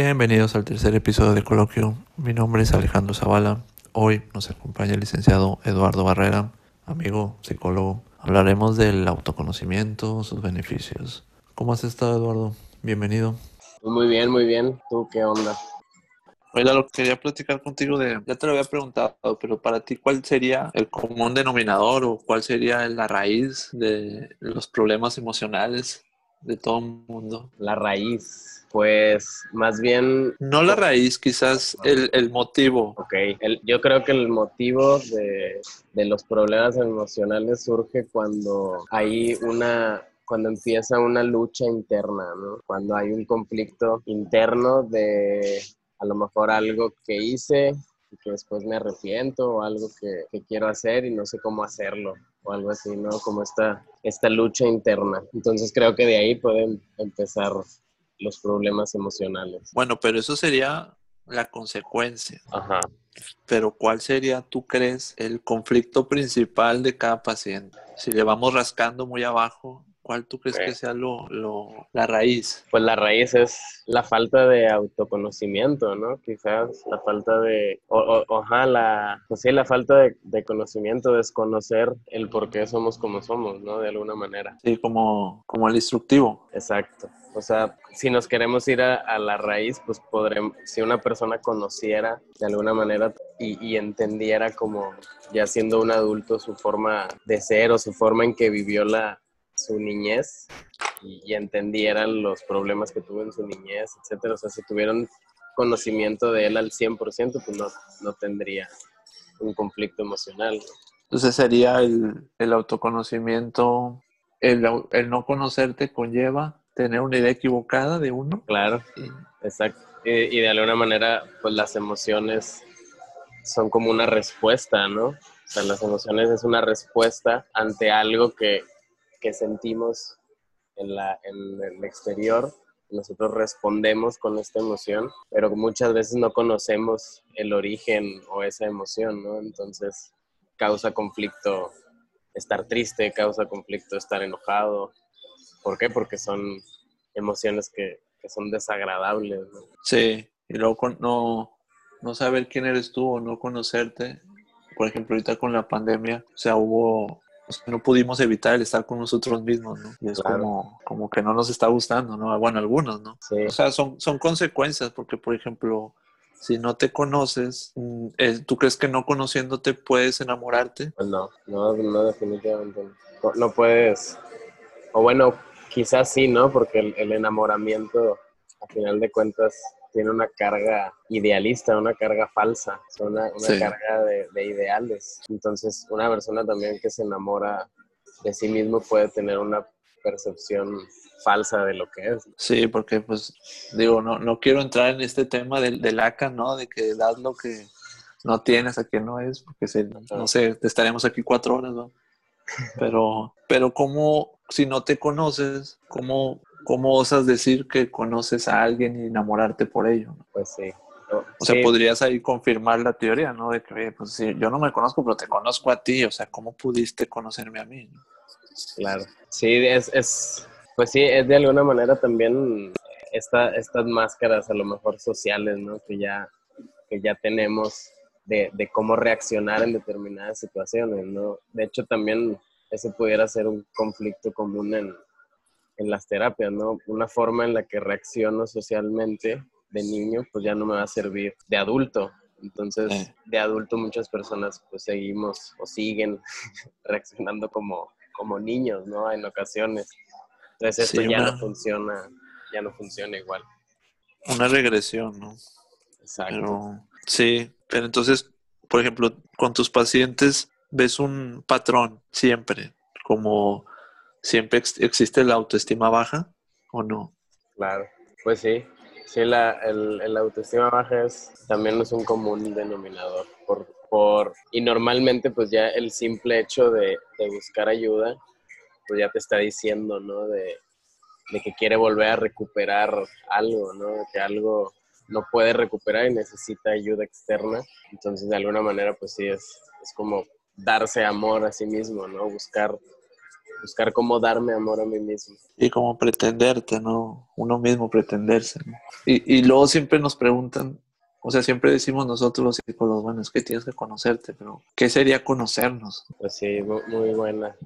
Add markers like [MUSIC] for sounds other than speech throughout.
Bienvenidos al tercer episodio de Coloquio. Mi nombre es Alejandro Zavala. Hoy nos acompaña el licenciado Eduardo Barrera, amigo psicólogo. Hablaremos del autoconocimiento, sus beneficios. ¿Cómo has estado, Eduardo? Bienvenido. Muy bien, muy bien. ¿Tú qué onda? Oiga, lo que quería platicar contigo de, ya te lo había preguntado, pero para ti, ¿cuál sería el común denominador o cuál sería la raíz de los problemas emocionales de todo el mundo? La raíz, pues más bien... No la raíz, quizás el, el motivo. Ok, el, yo creo que el motivo de, de los problemas emocionales surge cuando hay una cuando empieza una lucha interna, ¿no? Cuando hay un conflicto interno de a lo mejor algo que hice y que después me arrepiento o algo que, que, quiero hacer y no sé cómo hacerlo o algo así, ¿no? Como esta, esta lucha interna. Entonces creo que de ahí pueden empezar los problemas emocionales. Bueno, pero eso sería la consecuencia. Ajá. Pero ¿cuál sería, tú crees, el conflicto principal de cada paciente? Si le vamos rascando muy abajo, ¿Cuál tú crees que sea lo, lo, la raíz? Pues la raíz es la falta de autoconocimiento, ¿no? Quizás la falta de, o, ojalá, pues sí, la falta de, de, conocimiento, desconocer el por qué somos como somos, ¿no? De alguna manera. Sí, como, como el instructivo. Exacto. O sea, si nos queremos ir a, a la raíz, pues podremos, si una persona conociera de alguna manera y, y entendiera como ya siendo un adulto su forma de ser o su forma en que vivió la, su niñez y, y, entendieran los problemas que tuvo en su niñez, etcétera. O sea, si tuvieran conocimiento de él al 100%, pues no, no tendría un conflicto emocional. Entonces sería el, el autoconocimiento, el, el, no conocerte conlleva tener una idea equivocada de uno. Claro, exacto. Y, y de alguna manera, pues las emociones son como una respuesta, ¿no? O sea, las emociones es una respuesta ante algo que, que sentimos en, la, en el exterior, nosotros respondemos con esta emoción, pero muchas veces no conocemos el origen o esa emoción, ¿no? Entonces causa conflicto estar triste, causa conflicto estar enojado. ¿Por qué? Porque son emociones que, que son desagradables, ¿no? Sí, y luego no, no saber quién eres tú o no conocerte. Por ejemplo, ahorita con la pandemia, o sea, hubo no pudimos evitar el estar con nosotros mismos, ¿no? Y es claro. como, como que no nos está gustando, ¿no? Bueno, algunos, ¿no? Sí. O sea, son, son consecuencias, porque, por ejemplo, si no te conoces, eh, ¿tú crees que no conociéndote puedes enamorarte? Pues no, no, no definitivamente no. no puedes, o bueno, quizás sí, ¿no? Porque el, el enamoramiento, a final de cuentas, tiene una carga idealista, una carga falsa, una, una sí. carga de, de, ideales. Entonces, una persona también que se enamora de sí mismo puede tener una percepción falsa de lo que es. Sí, porque pues digo, no, no quiero entrar en este tema del, del ACA, ¿no? De que das lo que no tienes a quien no es, porque se, no sé, estaremos aquí cuatro horas, ¿no? Pero, pero ¿cómo, si no te conoces, cómo ¿cómo osas decir que conoces a alguien y enamorarte por ello? Pues sí. O sea, sí. podrías ahí confirmar la teoría, ¿no? De que, oye, pues sí, yo no me conozco, pero te conozco a ti. O sea, ¿cómo pudiste conocerme a mí? ¿no? Claro. Sí, es, es, pues sí, es de alguna manera también esta, estas máscaras a lo mejor sociales, ¿no? Que ya, que ya tenemos de, de cómo reaccionar en determinadas situaciones, ¿no? De hecho, también ese pudiera ser un conflicto común en, en las terapias, ¿no? Una forma en la que reacciono socialmente de niño, pues ya no me va a servir de adulto. Entonces, de adulto muchas personas pues seguimos o siguen [LAUGHS] reaccionando como, como niños, ¿no? En ocasiones. Entonces esto sí, ya una... no funciona, ya no funciona igual. Una regresión, ¿no? Exacto. Pero, sí, pero entonces, por ejemplo, con tus pacientes ves un patrón siempre, como siempre ex existe la autoestima baja o no? Claro, pues sí. Sí, la, el, autoestima baja es, también es un común denominador. Por, por, y normalmente pues ya el simple hecho de, de, buscar ayuda, pues ya te está diciendo, ¿no? De, de que quiere volver a recuperar algo, ¿no? Que algo no puede recuperar y necesita ayuda externa. Entonces, de alguna manera, pues sí, es, es como darse amor a sí mismo, ¿no? Buscar buscar cómo darme amor a mí mismo. Y como pretenderte, ¿no? Uno mismo pretenderse, ¿no? Y, y luego siempre nos preguntan, o sea, siempre decimos nosotros los psicólogos, bueno, es que tienes que conocerte, pero ¿qué sería conocernos? Pues sí, muy buena.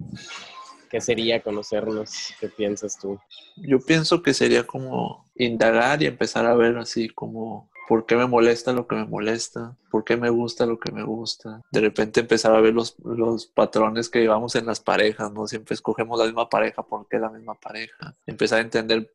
¿Qué sería conocernos? ¿Qué piensas tú? Yo pienso que sería como indagar y empezar a ver así como por qué me molesta lo que me molesta, por qué me gusta lo que me gusta. De repente empezar a ver los, los patrones que llevamos en las parejas, ¿no? Siempre escogemos la misma pareja, ¿por qué la misma pareja? Empezar a entender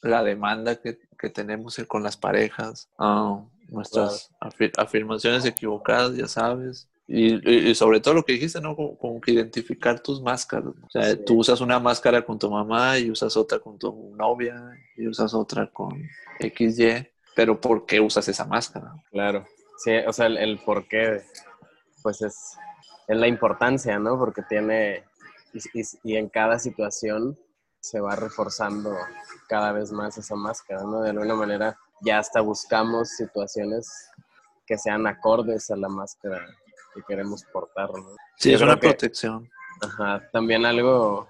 la demanda que, que tenemos con las parejas, ah, nuestras afirmaciones equivocadas, ya sabes. Y, sobre todo lo que dijiste, ¿no? Como, que identificar tus máscaras. O sea, tú usas una máscara con tu mamá y usas otra con tu novia y usas otra con XY, pero ¿por qué usas esa máscara? Claro, sí, o sea, el, por qué, pues es, es, la importancia, ¿no? Porque tiene, y, y en cada situación se va reforzando cada vez más esa máscara, ¿no? De alguna manera ya hasta buscamos situaciones que sean acordes a la máscara que queremos portar, ¿no? Sí, es una protección. Ajá, también algo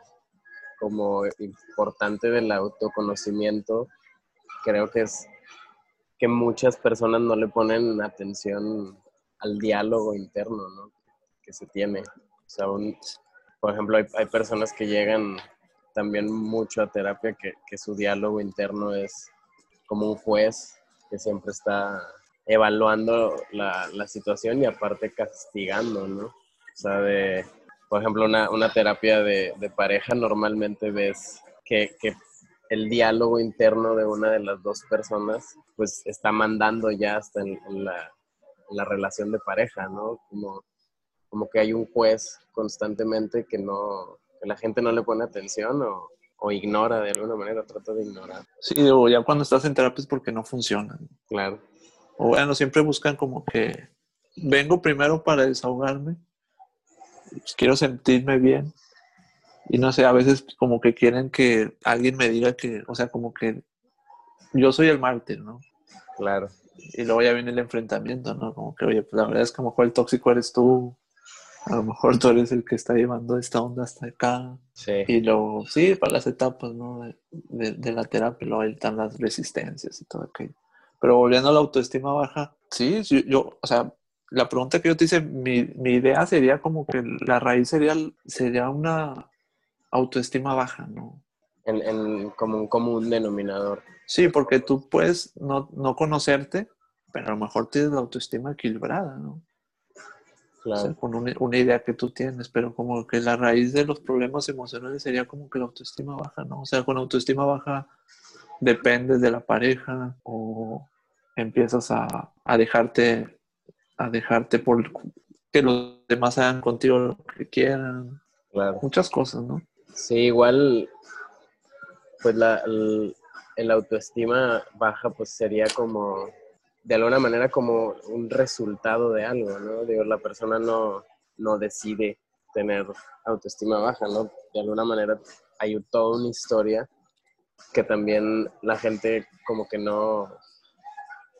como importante del autoconocimiento, creo que es que muchas personas no le ponen atención al diálogo interno, ¿no? Que se tiene. O sea, por ejemplo, hay, hay, personas que llegan también mucho a terapia que, que su diálogo interno es como un juez que siempre está evaluando la, la, situación y aparte castigando, ¿no? O sea, de, por ejemplo, una, una terapia de, de, pareja normalmente ves que, que, el diálogo interno de una de las dos personas pues está mandando ya hasta en, la, en la, relación de pareja, ¿no? Como, como que hay un juez constantemente que no, que la gente no le pone atención o, o ignora de alguna manera, trata de ignorar. Sí, o ya cuando estás en terapia es porque no funcionan. Claro. O bueno, siempre buscan como que vengo primero para desahogarme, pues quiero sentirme bien. Y no sé, a veces como que quieren que alguien me diga que, o sea, como que yo soy el mártir, ¿no? Claro. Y luego ya viene el enfrentamiento, ¿no? Como que, oye, pues la verdad es que a lo mejor el tóxico eres tú, a lo mejor tú eres el que está llevando esta onda hasta acá. Sí. Y luego, sí, para las etapas, ¿no? De, de, la terapia, luego están las resistencias y todo aquello. Pero volviendo a la autoestima baja, sí, yo, o sea, la pregunta que yo te hice, mi, mi idea sería como que la raíz sería, sería una autoestima baja, ¿no? En, en, como un común denominador. Sí, porque tú puedes no, no conocerte, pero a lo mejor tienes la autoestima equilibrada, ¿no? Claro. O sea, con una, una, idea que tú tienes, pero como que la raíz de los problemas emocionales sería como que la autoestima baja, ¿no? O sea, con autoestima baja dependes de la pareja o empiezas a, a dejarte a dejarte por que los demás hagan contigo lo que quieran. Claro. Muchas cosas, ¿no? Sí, igual, pues la, el, el autoestima baja, pues sería como de alguna manera como un resultado de algo, ¿no? Digo, la persona no, no decide tener autoestima baja, ¿no? De alguna manera hay toda una historia que también la gente como que no,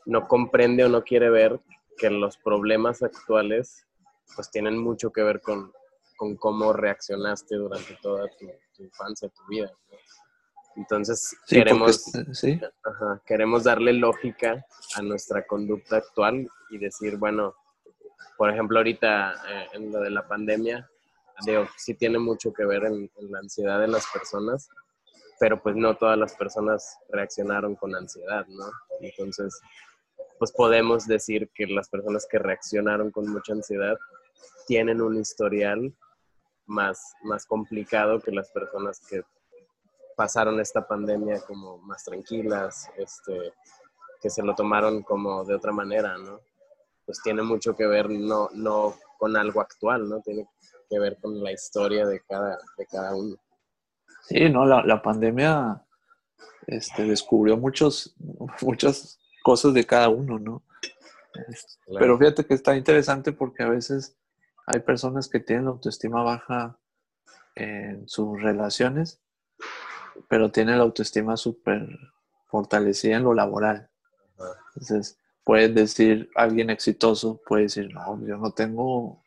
no comprende o no quiere ver que los problemas actuales pues tienen mucho que ver con, con cómo reaccionaste durante toda tu, tu infancia, tu vida. ¿no? Entonces, sí, queremos, porque, ¿sí? ajá, queremos darle lógica a nuestra conducta actual y decir, bueno, por ejemplo, ahorita eh, en lo de la pandemia, digo, sí tiene mucho que ver en, en, la ansiedad de las personas, pero pues no todas las personas reaccionaron con ansiedad, ¿no? Entonces, pues podemos decir que las personas que reaccionaron con mucha ansiedad tienen un historial más, más complicado que las personas que pasaron esta pandemia como más tranquilas, este, que se lo tomaron como de otra manera, ¿no? Pues tiene mucho que ver no, no con algo actual, ¿no? Tiene que ver con la historia de cada, de cada uno. Sí, no, la, la pandemia este, descubrió muchos, [LAUGHS] muchas cosas de cada uno, ¿no? Claro. Pero fíjate que está interesante porque a veces hay personas que tienen autoestima baja en sus relaciones pero tiene la autoestima súper fortalecida en lo laboral. Entonces, puedes decir, alguien exitoso puede decir, no, yo no tengo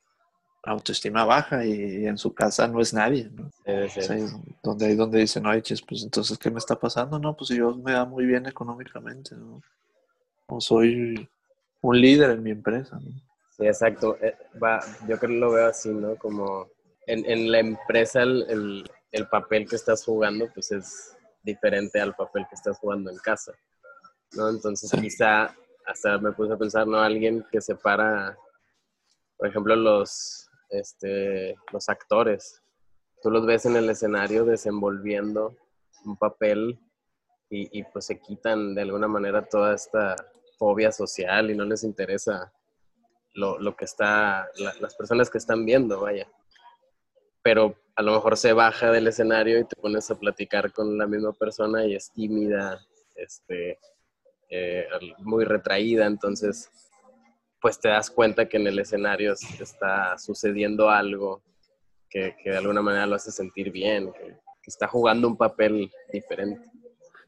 autoestima baja y, en su casa no es nadie, ¿no? donde hay donde dicen, oye, pues entonces, ¿qué me está pasando? No, pues yo me da muy bien económicamente, ¿no? O soy un líder en mi empresa, ¿no? Sí, exacto. Eh, va, yo creo que lo veo así, ¿no? Como en, en la empresa el, el, papel que estás jugando, pues es diferente al papel que estás jugando en casa, ¿no? Entonces quizá hasta me puse a pensar, ¿no? Alguien que separa, por ejemplo, los, este, los actores. Tú los ves en el escenario desenvolviendo un papel y, pues se quitan de alguna manera toda esta fobia social y no les interesa lo, lo que está, las personas que están viendo, vaya. Pero a lo mejor se baja del escenario y te pones a platicar con la misma persona y es tímida, este, eh, muy retraída, entonces pues te das cuenta que en el escenario está sucediendo algo que, de alguna manera lo hace sentir bien, que, está jugando un papel diferente.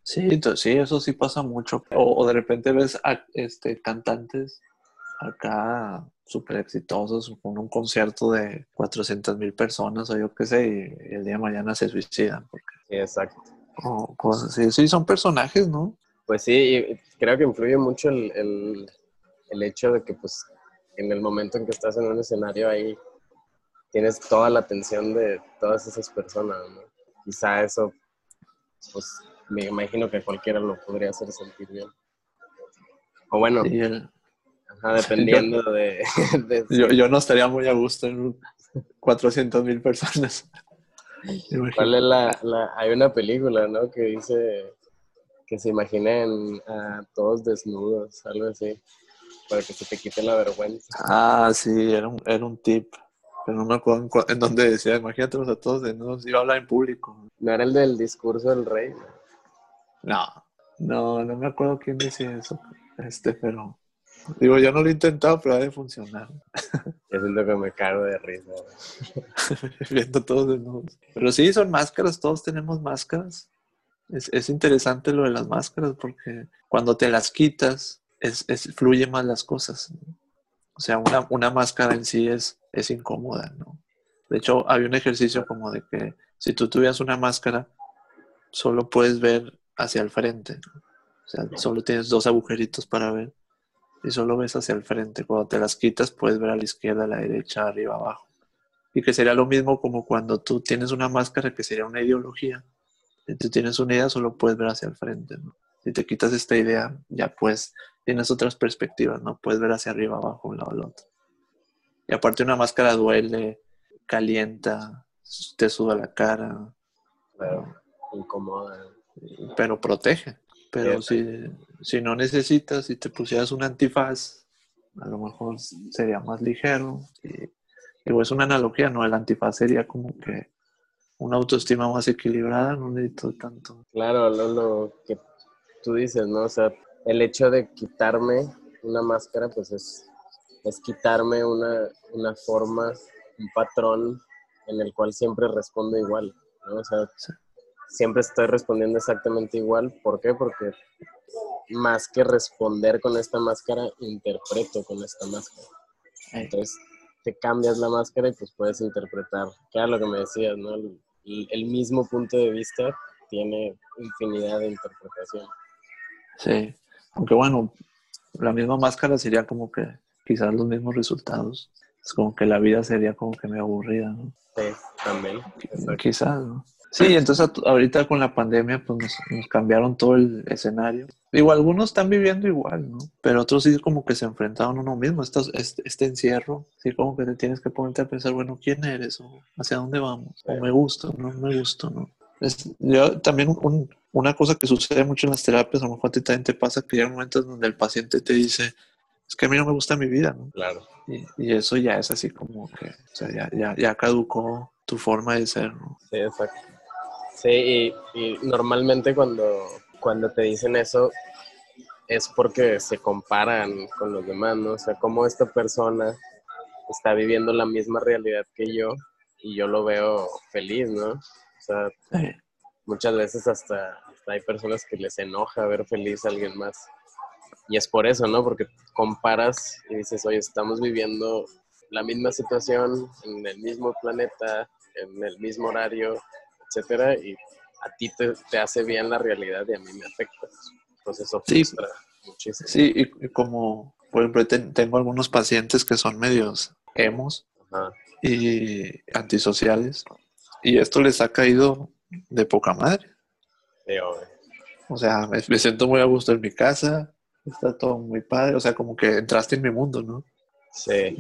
Sí, sí, eso sí pasa mucho. O, de repente ves a este, cantantes acá súper exitosos con un concierto de 400 mil personas o yo qué sé, y, el día de mañana se suicidan. Porque, sí, exacto. sí, sí, son personajes, ¿no? Pues sí, creo que influye mucho el, el, hecho de que pues en el momento en que estás en un escenario ahí tienes toda la atención de todas esas personas, ¿no? Quizá eso, pues me imagino que cualquiera lo podría hacer sentir bien. O bueno, dependiendo [LAUGHS] [LAUGHS] de... yo, yo, no estaría muy a gusto en 400 mil personas. [LAUGHS] ¿Cuál es la, la, Hay una película, ¿no? Que dice que se imaginen a todos desnudos, algo así, para que se te quite la vergüenza. Ah, sí, era un, era un tip. Pero no me acuerdo en, dónde decía, imagínate a todos desnudos, iba a hablar en público. ¿No era el del discurso del rey? No, no, no me acuerdo quién decía eso, este, pero... Digo, yo no lo he intentado, pero ha de funcionar. [LAUGHS] Yo siento que me cago de risa. [LAUGHS] Viendo todos desnudos. Pero sí, son máscaras, todos tenemos máscaras. Es, interesante lo de las máscaras porque cuando te las quitas, fluye más las cosas. O sea, una, una, máscara en sí es, es incómoda, ¿no? De hecho, hay un ejercicio como de que si tú tuvieras una máscara, solo puedes ver hacia el frente. O sea, solo tienes dos agujeritos para ver y solo ves hacia el frente. Cuando te las quitas, puedes ver a la izquierda, a la derecha, arriba, abajo. Y que sería lo mismo como cuando tú tienes una máscara que sería una ideología si tú tienes una idea, solo puedes ver hacia el frente, ¿no? Si te quitas esta idea, ya pues tienes otras perspectivas, ¿no? Puedes ver hacia arriba, abajo, un lado al otro. Y aparte una máscara duele, calienta, te suda la cara. Pero incomoda. Pero protege. Pero si, si no necesitas, si te pusieras un antifaz, a lo mejor sería más ligero. Y, digo, es una analogía, ¿no? El antifaz sería como que una autoestima más equilibrada, no necesito tanto. Claro, lo, que tú dices, ¿no? O sea, el hecho de quitarme una máscara, pues es, es quitarme una, una forma, un patrón en el cual siempre respondo igual, ¿no? O sea, siempre estoy respondiendo exactamente igual. ¿Por qué? Porque más que responder con esta máscara, interpreto con esta máscara. Entonces, te cambias la máscara y pues puedes interpretar, que era lo que me decías, ¿no? el, mismo punto de vista tiene infinidad de interpretación. Sí, aunque bueno, la misma máscara sería como que quizás los mismos resultados. Es como que la vida sería como que me aburrida, ¿no? Sí, también. Quizás, ¿no? Sí, entonces ahorita con la pandemia pues nos, cambiaron todo el escenario. Digo, algunos están viviendo igual, ¿no? Pero otros sí como que se enfrentaron a uno mismo, este, este, encierro, sí como que te tienes que ponerte a pensar, bueno, ¿quién eres? ¿O hacia dónde vamos? ¿O me gusta? ¿No me gusta? ¿No? Yo también una cosa que sucede mucho en las terapias, a lo mejor a ti también te pasa que hay momentos donde el paciente te dice, es que a mí no me gusta mi vida, ¿no? Claro. Y, y eso ya es así como que, o sea, ya, ya, ya caducó tu forma de ser, ¿no? Sí, exacto. Sí, y, normalmente cuando, cuando te dicen eso es porque se comparan con los demás, ¿no? O sea, como esta persona está viviendo la misma realidad que yo y yo lo veo feliz, ¿no? O sea, muchas veces hasta, hay personas que les enoja ver feliz a alguien más. Y es por eso, ¿no? Porque comparas y dices, oye, estamos viviendo la misma situación, en el mismo planeta, en el mismo horario, etcétera, y a ti te, hace bien la realidad y a mí me afecta. Entonces eso frustra muchísimo. Sí, y, como, por ejemplo, tengo algunos pacientes que son medios hemos y antisociales, y esto les ha caído de poca madre. o sea, me, siento muy a gusto en mi casa, está todo muy padre, o sea, como que entraste en mi mundo, ¿no? Sí.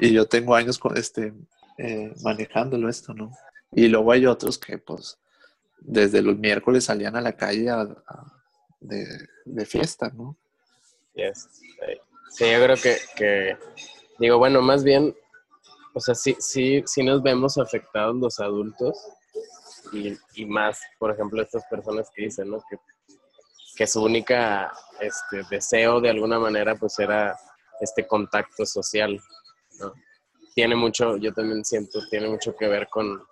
Y, yo tengo años con este, eh, manejándolo esto, ¿no? Y luego hay otros que, pues, desde los miércoles salían a la calle de, fiesta, ¿no? Yes. Sí, yo creo que, que, digo, bueno, más bien, o sea, sí, sí, sí nos vemos afectados los adultos y, y más, por ejemplo, estas personas que dicen, ¿no? Que, que su única este, deseo de alguna manera pues era este contacto social, ¿no? Tiene mucho, yo también siento, tiene mucho que ver con,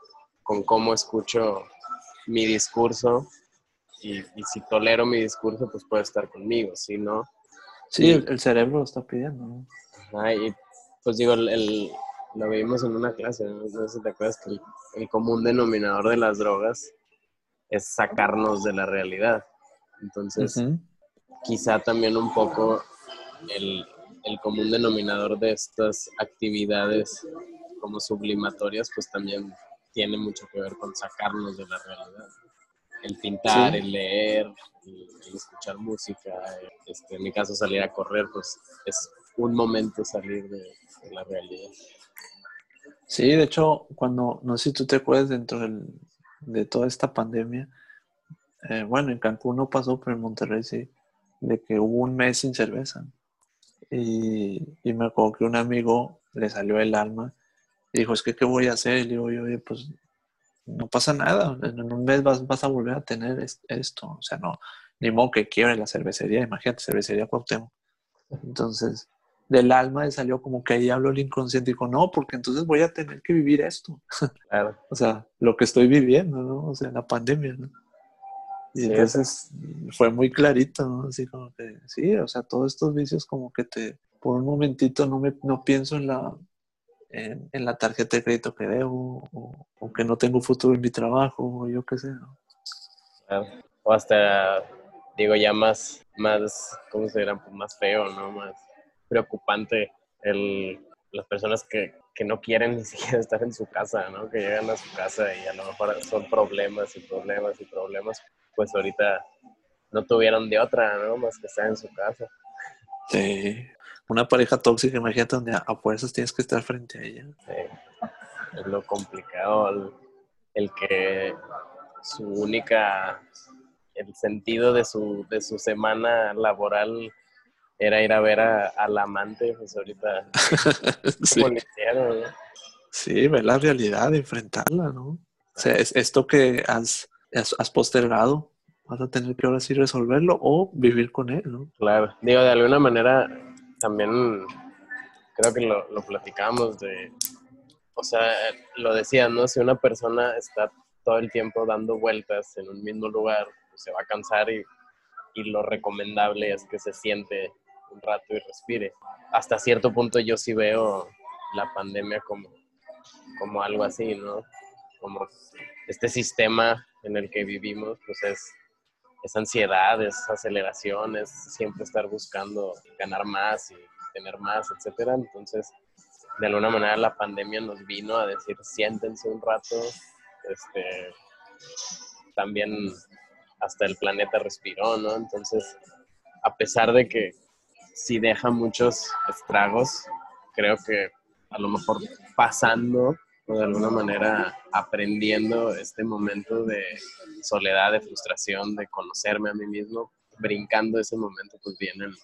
con cómo escucho mi discurso y, si tolero mi discurso, pues puede estar conmigo, si no... Sí, el, cerebro lo está pidiendo. y pues digo, el, lo vimos en una clase, no sé si te acuerdas que el, común denominador de las drogas es sacarnos de la realidad. Entonces, quizá también un poco el, el común denominador de estas actividades como sublimatorias, pues también tiene mucho que ver con sacarnos de la realidad. El pintar, el leer, el, escuchar música, este, en mi caso salir a correr, pues es un momento salir de, la realidad. Sí, de hecho, cuando, no sé si tú te acuerdas dentro de toda esta pandemia, eh, bueno, en Cancún no pasó, pero en Monterrey sí, de que hubo un mes sin cerveza. Y, y me acuerdo que un amigo le salió el alma y dijo, es que, ¿qué voy a hacer? Y le digo, oye, pues no pasa nada, en un mes vas, vas a volver a tener esto. O sea, no, ni modo que quiebre la cervecería, imagínate, cervecería Cuauhtémoc. Entonces, del alma le salió como que ahí habló el inconsciente y dijo, no, porque entonces voy a tener que vivir esto. [LAUGHS] Claro. o sea, lo que estoy viviendo, ¿no? O sea, la pandemia, ¿no? Y entonces fue muy clarito, ¿no? Así como que, sí, o sea, todos estos vicios como que te, por un momentito no, me, no pienso en la, en, la tarjeta de crédito que debo, o, que no tengo futuro en mi trabajo, o yo qué sé. O hasta, digo, ya más, más, ¿cómo se dirá? Pues más feo, ¿no? Más preocupante el, las personas que, que no quieren [LAUGHS] ni siquiera estar en su casa, ¿no? Que llegan a su casa y a lo mejor son problemas y problemas y problemas, pues ahorita no tuvieron de otra, ¿no? Más que estar en su casa. Sí, una pareja tóxica, imagínate donde a, fuerzas tienes que estar frente a ella. Es lo complicado, el, que su única, el sentido de su, de su semana laboral era ir a ver al amante, pues ahorita [LAUGHS] sí. sí, ver la realidad, enfrentarla, ¿no? O sea, es esto que has, has, postergado, vas a tener que ahora sí resolverlo o vivir con él, ¿no? Claro, digo, de alguna manera también creo que lo, lo platicamos de, o sea, lo decía, ¿no? Si una persona está todo el tiempo dando vueltas en un mismo lugar, pues se va a cansar y, y lo recomendable es que se siente un rato y respire. Hasta cierto punto yo sí veo la pandemia como, como algo así, ¿no? Como este sistema en el que vivimos, pues es es ansiedad, es aceleración, es siempre estar buscando ganar más y tener más, etcétera. Entonces, de alguna manera la pandemia nos vino a decir, siéntense un rato, este, también hasta el planeta respiró, ¿no? Entonces, a pesar de que sí deja muchos estragos, creo que a lo mejor pasando de alguna manera aprendiendo este momento de soledad, de frustración, de conocerme a mí mismo, brincando ese momento, pues vienen,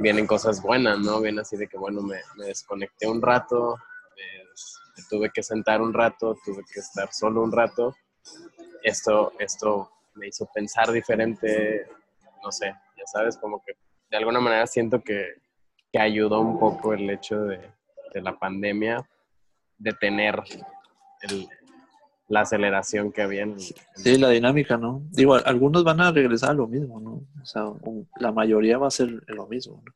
vienen cosas buenas, ¿no? Viene así de que, bueno, me, desconecté un rato, me, tuve que sentar un rato, tuve que estar solo un rato. Esto, esto me hizo pensar diferente, no sé, ya sabes, como que de alguna manera siento que, que ayudó un poco el hecho de, de la pandemia detener la aceleración que había en, Sí, la dinámica, ¿no? Digo, algunos van a regresar a lo mismo, ¿no? O sea, la mayoría va a ser lo mismo, ¿no?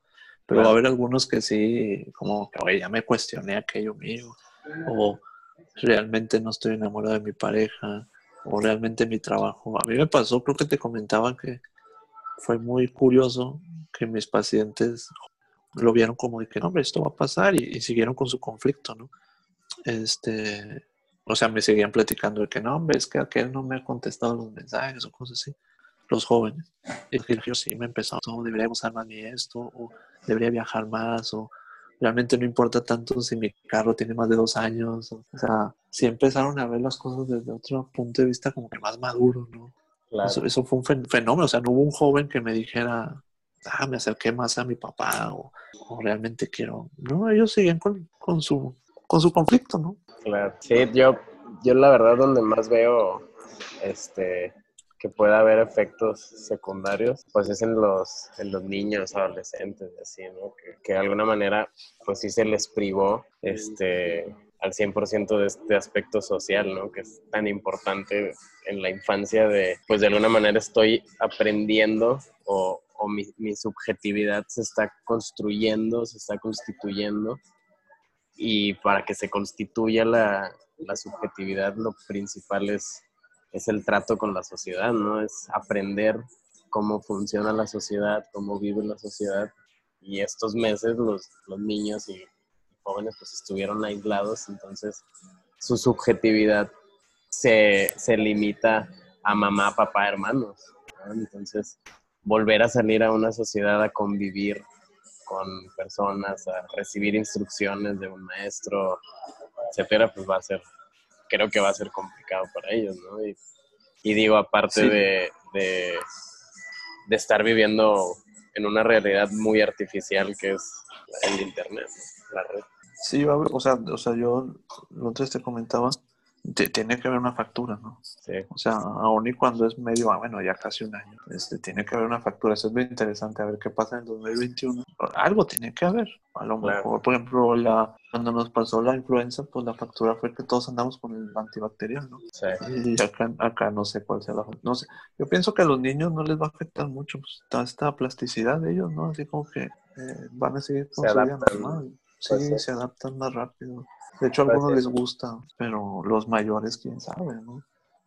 Pero va a haber algunos que sí, como que, oye, ya me cuestioné aquello mío, o realmente no estoy enamorado de mi pareja, o realmente mi trabajo. A mí me pasó, creo que te comentaba que fue muy curioso que mis pacientes lo vieron como de que, no, hombre, esto va a pasar y, siguieron con su conflicto, ¿no? Este, o sea, me seguían platicando de que, no, hombre, es que aquel no me ha contestado los mensajes o cosas así, los jóvenes. Y yo sí me empezó, no, debería usar más ni esto, o debería viajar más, o realmente no importa tanto si mi carro tiene más de dos años, o, sea, sí empezaron a ver las cosas desde otro punto de vista como que más maduro, ¿no? Eso, fue un fenómeno, o sea, no hubo un joven que me dijera, ah, me acerqué más a mi papá o, realmente quiero. No, ellos siguen con, con, su, con su conflicto, ¿no? Claro, sí, yo, yo la verdad donde más veo este, que pueda haber efectos secundarios, pues es en los, en los niños, adolescentes, así, ¿no? Que, que de alguna manera, pues sí se les privó este, al 100% de este aspecto social, ¿no? Que es tan importante en la infancia de, pues de alguna manera estoy aprendiendo o, mi, subjetividad se está construyendo, se está constituyendo y para que se constituya la, subjetividad lo principal es, es el trato con la sociedad, ¿no? Es aprender cómo funciona la sociedad, cómo vive la sociedad y estos meses los niños y jóvenes pues estuvieron aislados, entonces su subjetividad se, limita a mamá, papá, hermanos. Entonces, volver a salir a una sociedad a convivir con personas, a recibir instrucciones de un maestro, etcétera, pues va a ser, creo que va a ser complicado para ellos, ¿no? Y, digo, aparte de, de, de, estar viviendo en una realidad muy artificial que es el Internet, la red. Sí, o sea, o sea, yo lo que te comentaba, tiene que haber una factura, ¿no? Sí. O sea, aún y cuando es medio, ah, bueno, ya casi un año, este, tiene que haber una factura. Eso es muy interesante, a ver qué pasa en el 2021. Algo tiene que haber. A lo mejor, por ejemplo, la, cuando nos pasó la influenza, pues la factura fue que todos andamos con el antibacterial, ¿no? Sí. Y acá, acá no sé cuál sea la No sé. Yo pienso que a los niños no les va a afectar mucho pues, toda esta plasticidad de ellos, ¿no? Así como que eh, van a seguir con su vida normal. Sí, se adaptan más rápido. De hecho, a algunos les gusta, pero los mayores, quién sabe, ¿no?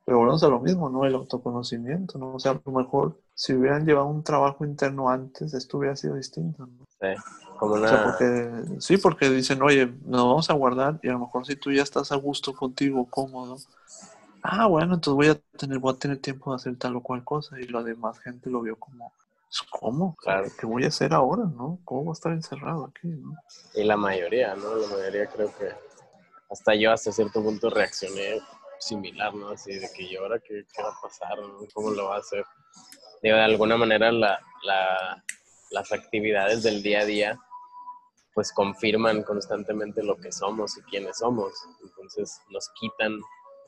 Pero bueno, es lo mismo, ¿no? El autoconocimiento, ¿no? O sea, a lo mejor si hubieran llevado un trabajo interno antes, esto hubiera sido distinto, ¿no? Sí, como una... o sea, porque, sí, porque dicen, oye, nos vamos a guardar y a lo mejor si tú ya estás a gusto contigo, cómodo, ah, bueno, entonces voy a tener, voy a tener tiempo de hacer tal o cual cosa y la demás gente lo vio como, ¿cómo? Claro. ¿Qué voy a hacer ahora, no? ¿Cómo voy a estar encerrado aquí, no? Y la mayoría, ¿no? La mayoría creo que hasta yo hasta cierto punto reaccioné similar, ¿no? Así de que yo ahora qué, qué va a pasar, ¿cómo lo va a hacer? Digo, de alguna manera la, la, las actividades del día a día pues confirman constantemente lo que somos y quiénes somos. Entonces nos quitan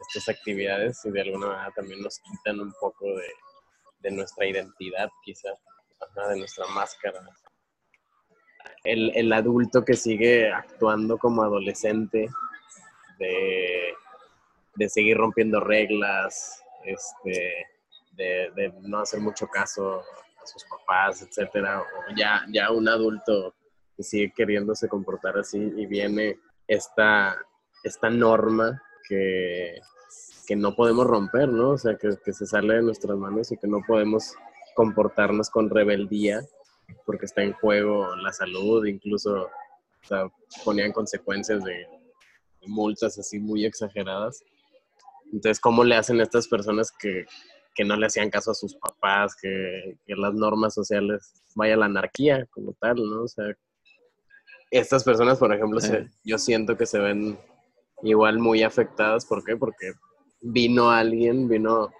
estas actividades y de alguna manera también nos quitan un poco de, de nuestra identidad, quizá, de nuestra máscara. El, el, adulto que sigue actuando como adolescente, de, de seguir rompiendo reglas, este, de, de, no hacer mucho caso a sus papás, etcétera, o ya, ya un adulto que sigue queriéndose comportar así y viene esta, esta norma que, que no podemos romper, ¿no? O sea, que, que, se sale de nuestras manos y que no podemos comportarnos con rebeldía porque está en juego la salud, incluso o sea, ponían consecuencias de, multas así muy exageradas. Entonces, ¿cómo le hacen estas personas que, que no le hacían caso a sus papás, que, que, las normas sociales vaya la anarquía como tal, ¿no? O sea, estas personas, por ejemplo, se, yo siento que se ven igual muy afectadas. ¿Por qué? Porque vino alguien, vino,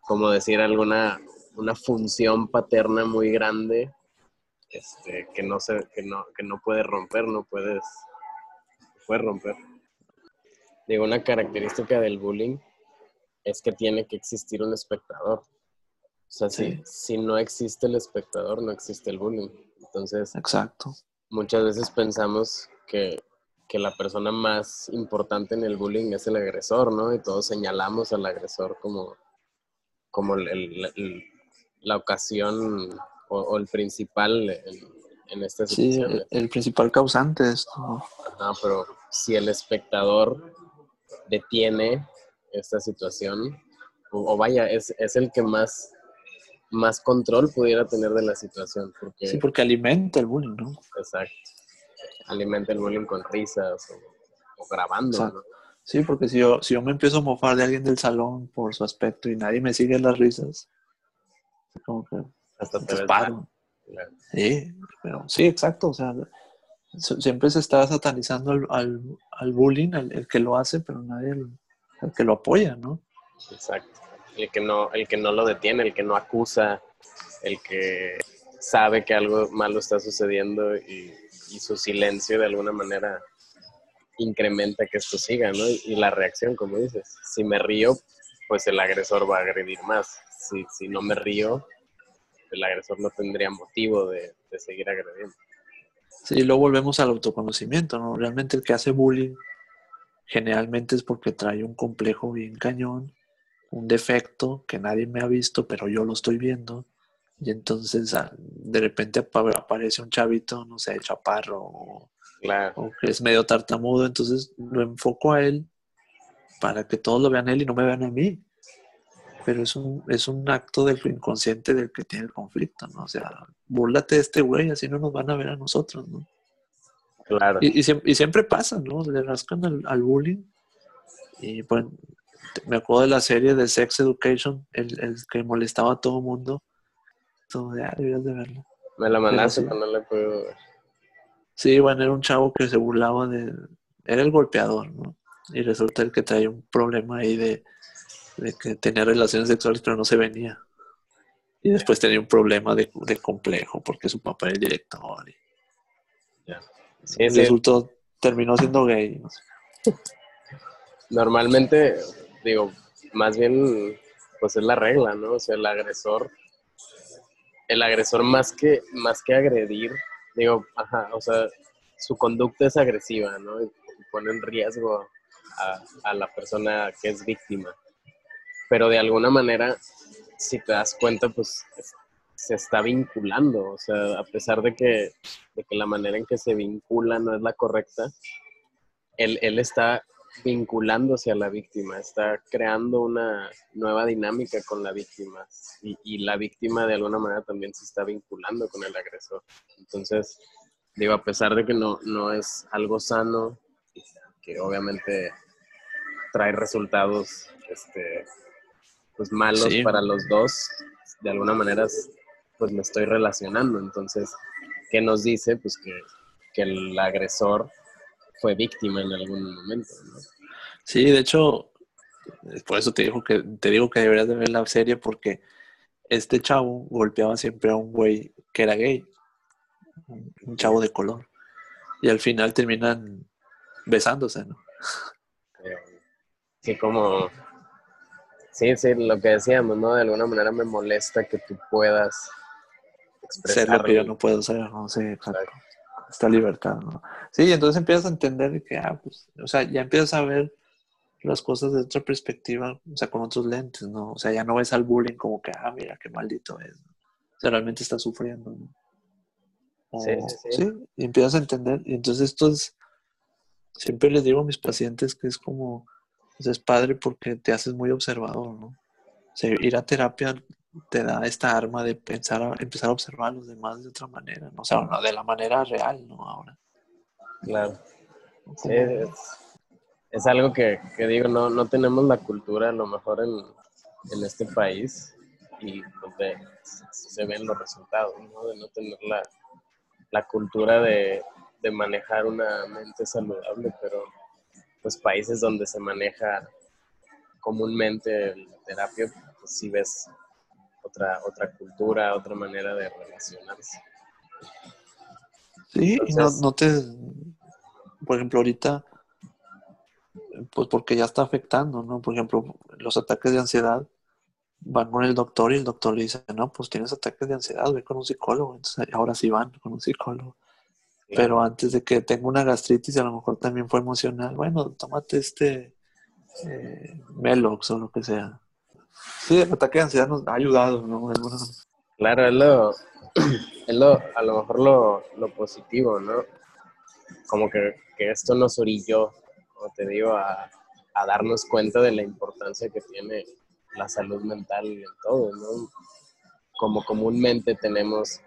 como decir, alguna una función paterna muy grande este, que, no se, que, no, que no puedes romper, no puedes, puedes romper. Digo, una característica del bullying es que tiene que existir un espectador. O sea, si, si no existe el espectador, no existe el bullying. Entonces, Exacto. muchas veces pensamos que, que la persona más importante en el bullying es el agresor, ¿no? Y todos señalamos al agresor como, como el, el, la ocasión o, o, el principal, el, en esta Sí, el, el principal causante de esto. ¿no? Ajá, pero si el espectador detiene esta situación, o, o vaya, es, es el que más, más control pudiera tener de la situación, porque, Sí, porque alimenta el bullying, ¿no? exacto, alimenta el bullying con risas o, o grabando, Exacto. ¿no? Sí, porque si yo, si yo me empiezo a mofar de alguien del salón por su aspecto y nadie me sigue las risas, como que Hasta te claro. Sí, pero sí, exacto. O sea, se- siempre se está satanizando al, al, al bullying, al- el que lo hace, pero nadie el, el que lo apoya, ¿no? Exacto. El que no, el que no lo detiene, el que no acusa, el que sabe que algo malo está sucediendo y, y su silencio de alguna manera incrementa que esto siga, ¿no? Y, y la reacción, como dices, si me río, pues el agresor va a agredir más. Si, si no me río, el agresor no tendría motivo de, de seguir agrediendo. Sí, y luego volvemos al autoconocimiento, ¿no? Realmente el que hace bullying generalmente es porque trae un complejo bien cañón, un defecto que nadie me ha visto, pero yo lo estoy viendo. Y entonces ah, de repente apa- aparece un chavito, no sé, chaparro o, Claro, o que es medio tartamudo, entonces lo enfoco a él para que todos lo vean a él y no me vean a mí. Pero es un, es un acto del inconsciente del que tiene el conflicto, ¿no? O sea, búrlate de este güey, así no nos van a ver a nosotros, ¿no? claro. Y, y siem- y siempre pasa, ¿no? Le rascan al, al bullying. Y bueno, te- me acuerdo de la serie de Sex Education, el, el que molestaba a todo mundo. Todo de, ah, deberías de verlo. Me la mandaste, sí. pero no la puedo ver. Sí, bueno, era un chavo que se burlaba de... Era el golpeador, ¿no? Y resulta el que traía un problema ahí de, de que tenía relaciones sexuales pero no se venía. Y después tenía un problema de, de complejo porque su papá era el director. Y Sí, y sí, resultó, terminó siendo gay. no sé. Normalmente, digo, más bien, pues es la regla, ¿no? O sea, el agresor, el agresor más que, más que agredir, digo, ajá, o sea, su conducta es agresiva, ¿no? Y pone en riesgo a, a la persona que es víctima. Pero de alguna manera, si te das cuenta, pues es- se está vinculando, o sea, a pesar de que, de que la manera en que se vincula no es la correcta, él, él está vinculándose a la víctima, está creando una nueva dinámica con la víctima y, y la víctima de alguna manera también se está vinculando con el agresor. Entonces, digo, a pesar de que no, no es algo sano, que obviamente trae resultados este, pues malos Sí. para los dos, de alguna manera pues me estoy relacionando. Entonces, ¿qué nos dice? Pues que, que el agresor fue víctima en algún momento. ¿no? Sí, de hecho, por eso te digo que te digo que deberías de ver la serie porque este chavo golpeaba siempre a un güey que era gay, un, chavo de color, y al final terminan besándose, ¿no? Sí, como... Sí, sí, lo que decíamos, ¿no? De alguna manera me molesta que tú puedas Ser lo que yo expresar no puedo ser, no sé, exacto. Esta libertad, ¿no? Sí, entonces empiezas a entender que, ah, pues, o sea, ya empiezas a ver las cosas de otra perspectiva, o sea, con otros lentes, ¿no? O sea, ya no ves al bullying como que, ah, mira, qué maldito es, ¿no? O sea, realmente está sufriendo, ¿no? O- Sí, sí, sí. y empiezas a entender. Y entonces esto es, siempre les digo a mis pacientes que es como, pues es padre porque te haces muy observador, ¿no? O sea, ir a terapia te da esta arma de pensar, a- empezar a observar a los demás de otra manera, ¿no? O sea, no, de la manera real, ¿no? Ahora. Claro. Sí, es algo que, que digo, no, no tenemos la cultura a lo mejor en, en este país y pues de- se ven los resultados, ¿no? De no tener la, la cultura de, de manejar una mente saludable, pero pues países donde se maneja comúnmente la terapia, pues sí ves otra, otra cultura, otra manera de relacionarse. Sí, y no, Entonces- no te, por ejemplo, ahorita, pues porque ya está afectando, ¿no? Por ejemplo, los ataques de ansiedad van con el doctor y el doctor le dice, no, pues tienes ataques de ansiedad, ve con un psicólogo. Entonces ahora sí van con un psicólogo. Pero antes de que tenga una gastritis, a lo mejor también fue emocional. Bueno, tómate este eh, Melox o lo que sea. Sí, el ataque de ansiedad nos ha ayudado, ¿no? Claro, es lo, [CLEARS THROAT] es lo, a lo mejor lo, lo positivo, ¿no? Como que, que, esto nos orilló, como te digo, a, a darnos cuenta de la importancia que tiene la salud mental en todo, ¿no? Como comúnmente tenemos,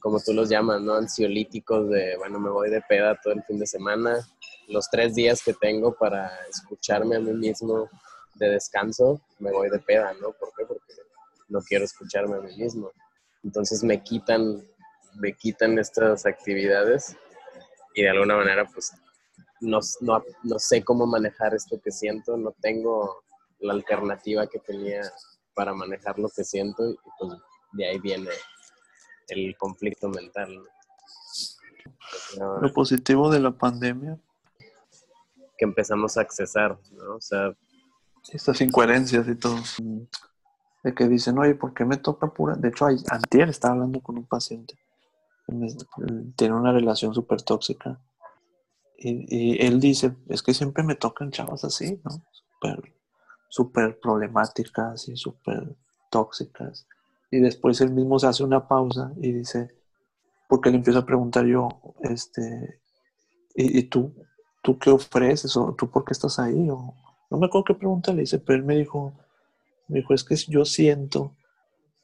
como tú los llamas, ¿no? Ansiolíticos de, bueno, me voy de peda todo el fin de semana, los tres días que tengo para escucharme a mí mismo de descanso, me voy de peda, ¿no? ¿Por qué? Porque no quiero escucharme a mí mismo. Entonces me quitan, me quitan estas actividades y de alguna manera pues no, no, no sé cómo manejar esto que siento, no tengo la alternativa que tenía para manejar lo que siento y pues de ahí viene el conflicto mental. Lo positivo de la pandemia. Que empezamos a accesar, ¿no? O sea... Estas incoherencias y todo. De que dicen, oye, ¿por qué me toca pura? De hecho, antier estaba hablando con un paciente. Tiene una relación súper tóxica. Y, y, él dice, es que siempre me tocan chavas así, ¿no? Súper súper problemáticas y súper tóxicas. Y después él mismo se hace una pausa y dice, porque le empiezo a preguntar yo, este, ¿y, tú? ¿Tú qué ofreces? ¿O tú por qué estás ahí? O, no me acuerdo qué pregunta le hice, pero él me dijo, me dijo, es que yo siento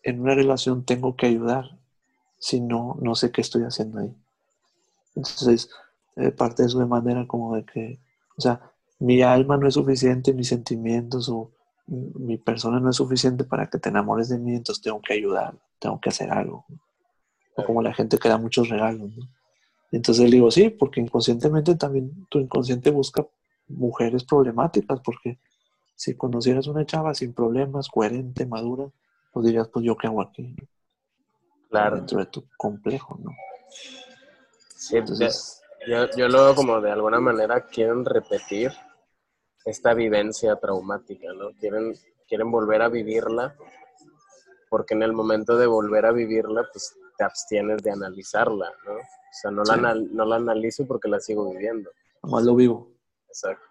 en una relación tengo que ayudar, si no, no sé qué estoy haciendo ahí. Entonces, eh, parte de de manera como de que, o sea, mi alma no es suficiente, mis sentimientos o mi persona no es suficiente para que te enamores de mí, entonces tengo que ayudar, tengo que hacer algo. O como la gente que da muchos regalos. Entonces le digo, sí, porque inconscientemente también tu inconsciente busca mujeres problemáticas, porque si conocieras una chava sin problemas, coherente, madura, pues dirías, pues yo qué hago aquí. Claro. Dentro de tu complejo, ¿no? Sí, Entonces, yo, yo lo veo como de alguna manera quieren repetir esta vivencia traumática, ¿no? Quieren, quieren volver a vivirla, porque en el momento de volver a vivirla, pues te abstienes de analizarla, ¿no? O sea, no, la, no la analizo porque la sigo viviendo. Más lo vivo. Exacto.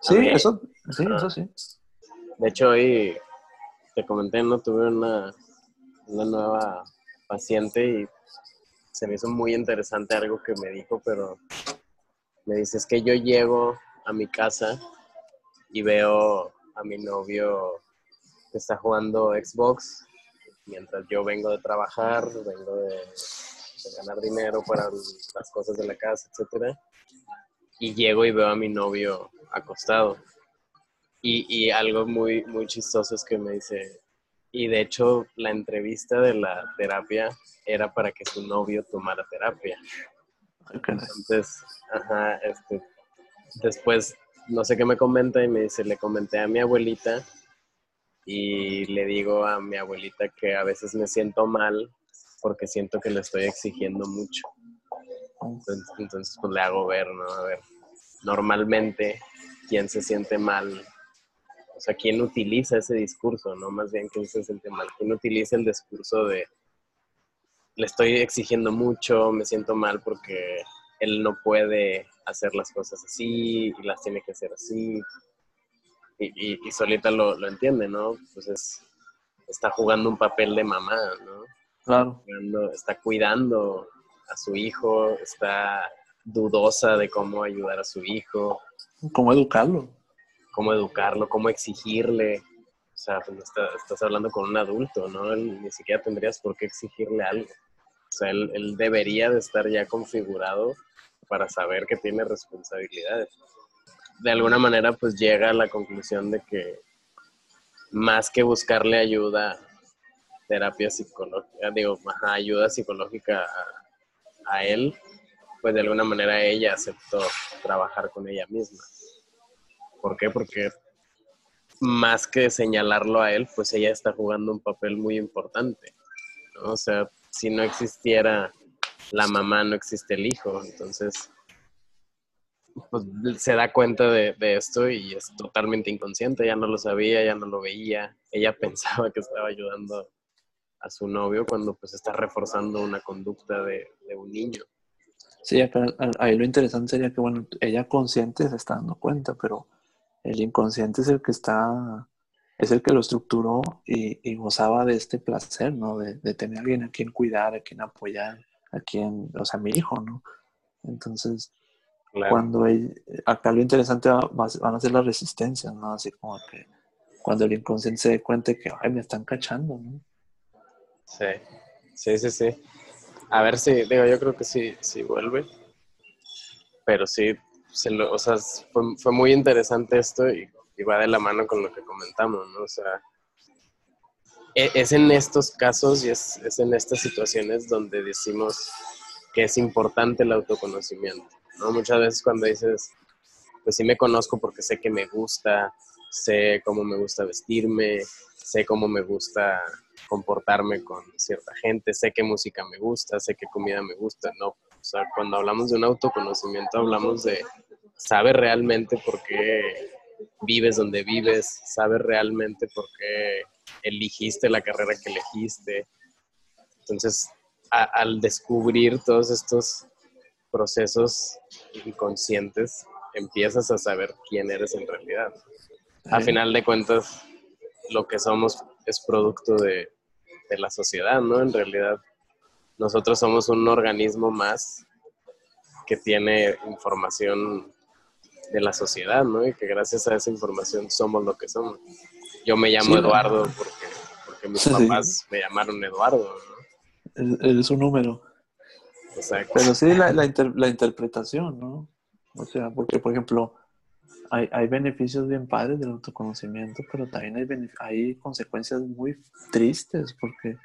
Sí, eso, sí, eso sí. De hecho, hoy te comenté, ¿no? Tuve una, una nueva paciente y se me hizo muy interesante algo que me dijo, pero me dice, es que yo llego a mi casa y veo a mi novio que está jugando Xbox mientras yo vengo de trabajar, vengo de, ganar dinero para las cosas de la casa, etc. Y llego y veo a mi novio acostado. Y, y algo muy, muy chistoso es que me dice, y de hecho, la entrevista de la terapia era para que su novio tomara terapia. Entonces, ajá, este, después, no sé qué me comenta y me dice, le comenté a mi abuelita y le digo a mi abuelita que a veces me siento mal porque siento que le estoy exigiendo mucho. Entonces, entonces pues le hago ver, ¿no? A ver, normalmente, ¿quién se siente mal o sea, ¿quién utiliza ese discurso? No más bien quién se siente mal. ¿Quién utiliza el discurso de le estoy exigiendo mucho, me siento mal porque él no puede hacer las cosas así y las tiene que hacer así? Y, solita lo, entiende, ¿no? Pues está jugando un papel de mamá, ¿no? Claro. está cuidando a su hijo, está dudosa de cómo ayudar a su hijo. ¿Cómo educarlo? cómo educarlo, cómo exigirle. O sea, pues estás hablando con un adulto, ¿no? ni siquiera tendrías por qué exigirle algo. O sea, él, debería de estar ya configurado para saber que tiene responsabilidades. De alguna manera, pues llega a la conclusión de que más que buscarle ayuda, terapia psicológica, digo, ayuda psicológica a, a él, pues de alguna manera ella aceptó trabajar con ella misma. ¿Por qué? Porque más que señalarlo a él, pues ella está jugando un papel muy importante. O sea, si no existiera la mamá, no existe el hijo. Entonces, pues se da cuenta de, esto y es totalmente inconsciente. Ya no lo sabía, ya no lo veía. Ella [LAUGHS] pensaba que estaba ayudando a su novio cuando pues está reforzando una conducta de, un niño. Sí, ahí lo interesante sería que, bueno, ella consciente se está dando cuenta, pero el inconsciente es el que está es el que lo estructuró y, gozaba de este placer, ¿no? De, tener alguien a quien cuidar, a quien apoyar, a quien, o sea, mi hijo, ¿no? Entonces, cuando acá lo interesante van a ser las resistencias, ¿no? Así como que cuando el inconsciente se dé cuenta que, ay, me están cachando, ¿no? Sí, sí, sí, sí. A ver si, digo, yo creo que sí, sí vuelve. Pero sí, o sea, fue, muy interesante esto y, va de la mano con lo que comentamos, ¿no? O sea, es, en estos casos y es, es en estas situaciones donde decimos que es importante el autoconocimiento, ¿no? Muchas veces cuando dices, pues sí me conozco porque sé que me gusta, sé cómo me gusta vestirme, sé cómo me gusta comportarme con cierta gente, sé qué música me gusta, sé qué comida me gusta, no. O sea, cuando hablamos de un autoconocimiento hablamos de saber realmente por qué vives donde vives, saber realmente por qué eligiste la carrera que elegiste. Entonces, al descubrir todos estos procesos inconscientes, empiezas a saber quién eres en realidad. A final de cuentas, lo que somos es producto de, de la sociedad, ¿no? En realidad, nosotros somos un organismo más que tiene información de la sociedad, ¿no? Y que gracias a esa información somos lo que somos. Yo me llamo Eduardo porque, porque mis papás me llamaron Eduardo, ¿no? Eres un número. Exacto. Pero sí la, la, la, interpretación, ¿no? O sea, porque, por ejemplo, hay, hay beneficios bien padres del autoconocimiento, pero también hay, hay consecuencias muy tristes, porque,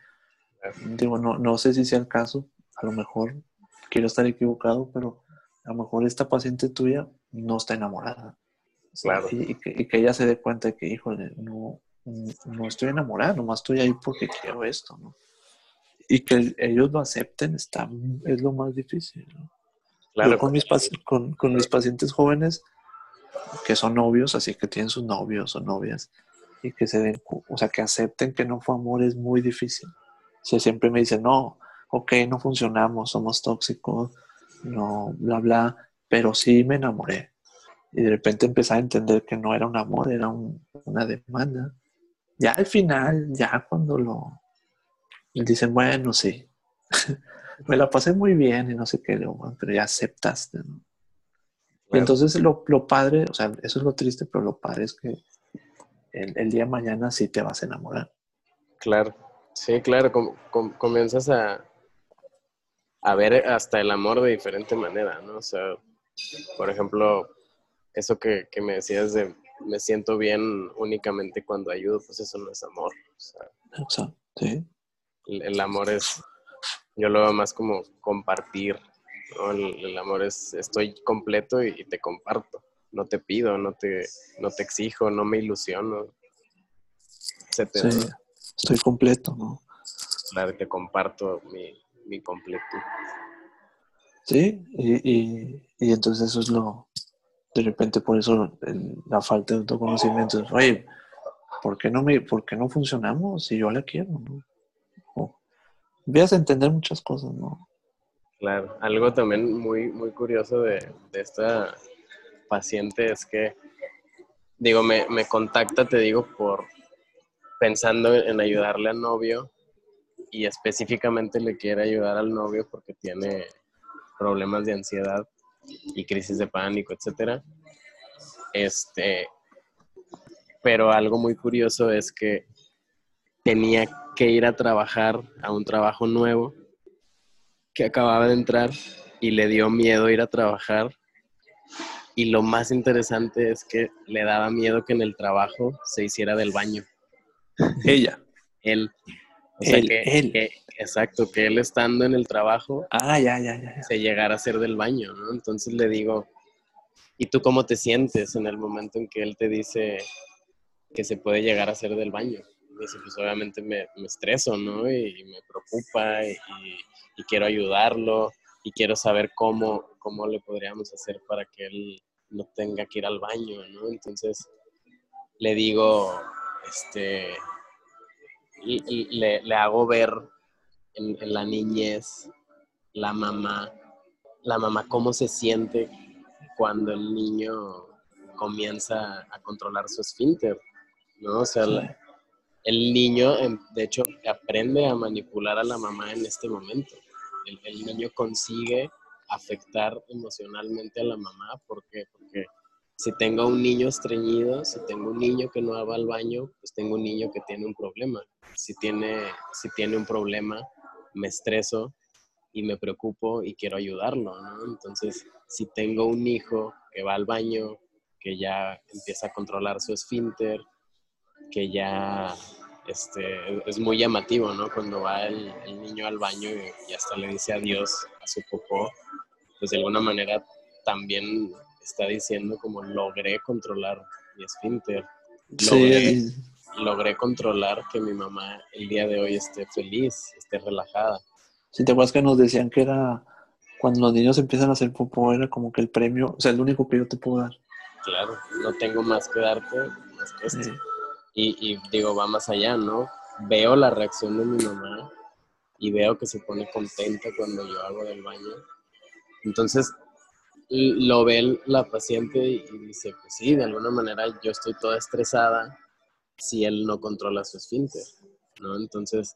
digo, no, no sé si sea el caso, a lo mejor quiero estar equivocado, pero a lo mejor esta paciente tuya no está enamorada. Claro. Y, que, ella se dé cuenta de que, híjole, no, no estoy enamorada, nomás estoy ahí porque quiero esto, ¿no? Y que ellos lo acepten está, es lo más difícil, ¿no? Claro. con mis, con, con mis pacientes jóvenes, que son novios, así que tienen sus novios o novias, y que se den, o sea, que acepten que no fue amor es muy difícil. O siempre me dicen, no, ok, no funcionamos, somos tóxicos, no, bla, bla, pero sí me enamoré. Y de repente empecé a entender que no era un amor, era una demanda. Ya al final, ya cuando lo dicen, bueno, sí, [LAUGHS] me la pasé muy bien y no sé qué, pero ya aceptaste, ¿no? entonces lo, lo, padre, o sea, eso es lo triste, pero lo padre es que el, día de mañana sí te vas a enamorar. Claro, sí, claro, comienzas a, a ver hasta el amor de diferente manera, ¿no? O sea, por ejemplo, eso que, me decías de me siento bien únicamente cuando ayudo, pues eso no es amor. O sea, sí. el, amor es, yo lo veo más como compartir, el, amor es, estoy completo y, te comparto. No te pido, no te, no te exijo, no me ilusiono. Sí, estoy completo, ¿no? Claro, te comparto mi, mi completo. Sí, y, entonces eso es lo, de repente por eso la falta de autoconocimiento es, oye, ¿por qué no, me, por qué no funcionamos si yo la quiero? ¿no? O, a entender muchas cosas, ¿no? Claro, algo también muy, muy curioso de, esta paciente es que, digo, me, contacta, te digo, por pensando en ayudarle al novio y específicamente le quiere ayudar al novio porque tiene problemas de ansiedad y crisis de pánico, etcétera. Este, pero algo muy curioso es que tenía que ir a trabajar a un trabajo nuevo que acababa de entrar y le dio miedo ir a trabajar. Y lo más interesante es que le daba miedo que en el trabajo se hiciera del baño. Ella. Él. O sea, que, él. exacto, que él estando en el trabajo ah, ya, ya, ya, se llegara a hacer del baño, ¿no? Entonces le digo, ¿y tú cómo te sientes en el momento en que él te dice que se puede llegar a hacer del baño? dice, pues obviamente me, estreso, ¿no? Y, me preocupa y, quiero ayudarlo y quiero saber cómo, cómo le podríamos hacer para que él no tenga que ir al baño, ¿no? Entonces le digo, este, le, hago ver en, en, la niñez la mamá, la mamá cómo se siente cuando el niño comienza a controlar su esfínter ¿no? O sea, el niño, de hecho, aprende a manipular a la mamá en este momento. El, niño consigue afectar emocionalmente a la mamá. ¿Por qué? Porque si tengo un niño estreñido, si tengo un niño que no va al baño, pues tengo un niño que tiene un problema. Si tiene, si tiene un problema, me estreso y me preocupo y quiero ayudarlo, ¿no? Entonces, si tengo un hijo que va al baño, que ya empieza a controlar su esfínter, que ya este, es muy llamativo, ¿no? Cuando va el, niño al baño y, hasta le dice adiós a su popó, pues de alguna manera también está diciendo como logré controlar mi esfínter. Logré, logré controlar que mi mamá el día de hoy esté feliz, esté relajada. Si te acuerdas que nos decían que era cuando los niños empiezan a hacer popó, era como que el premio, o sea, el único que yo te puedo dar. Claro, no tengo más que darte más que esto. Y, digo, va más allá, ¿no? Veo la reacción de mi mamá y veo que se pone contenta cuando yo hago del baño. Entonces, lo ve la paciente y dice, pues sí, de alguna manera yo estoy toda estresada si él no controla su esfínter, ¿no? Entonces,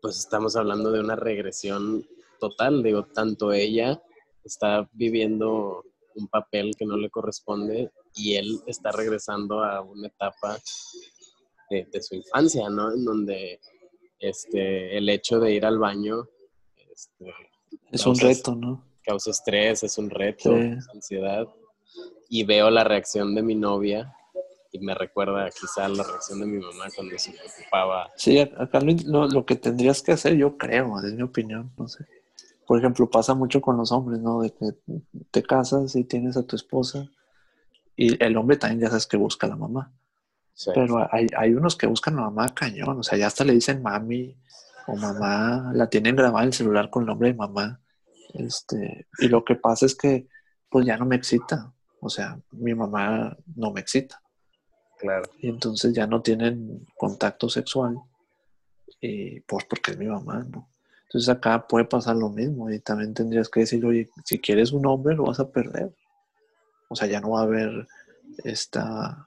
pues estamos hablando de una regresión total, digo, tanto ella está viviendo un papel que no le corresponde y él está regresando a una etapa de, su infancia, ¿no? En donde este, el hecho de ir al baño este, es un reto, ¿no? Causa estrés, es un reto, ansiedad. Y veo la reacción de mi novia y me recuerda quizá la reacción de mi mamá cuando se preocupaba. Sí, acá lo, lo que tendrías que hacer, yo creo, es mi opinión, no sé por ejemplo, pasa mucho con los hombres, ¿no? De que te casas y tienes a tu esposa y el hombre también ya sabes que busca a la mamá. Pero hay, hay, unos que buscan a la mamá cañón, o sea, ya hasta le dicen mami o mamá, la tienen grabada en el celular con el nombre de mamá. Este, y lo que pasa es que pues ya no me excita, o sea, mi mamá no me excita. Claro. Y entonces ya no tienen contacto sexual, y pues porque es mi mamá, ¿no? Entonces acá puede pasar lo mismo y también tendrías que decir, oye, si quieres un hombre lo vas a perder. O sea, ya no va a haber esta,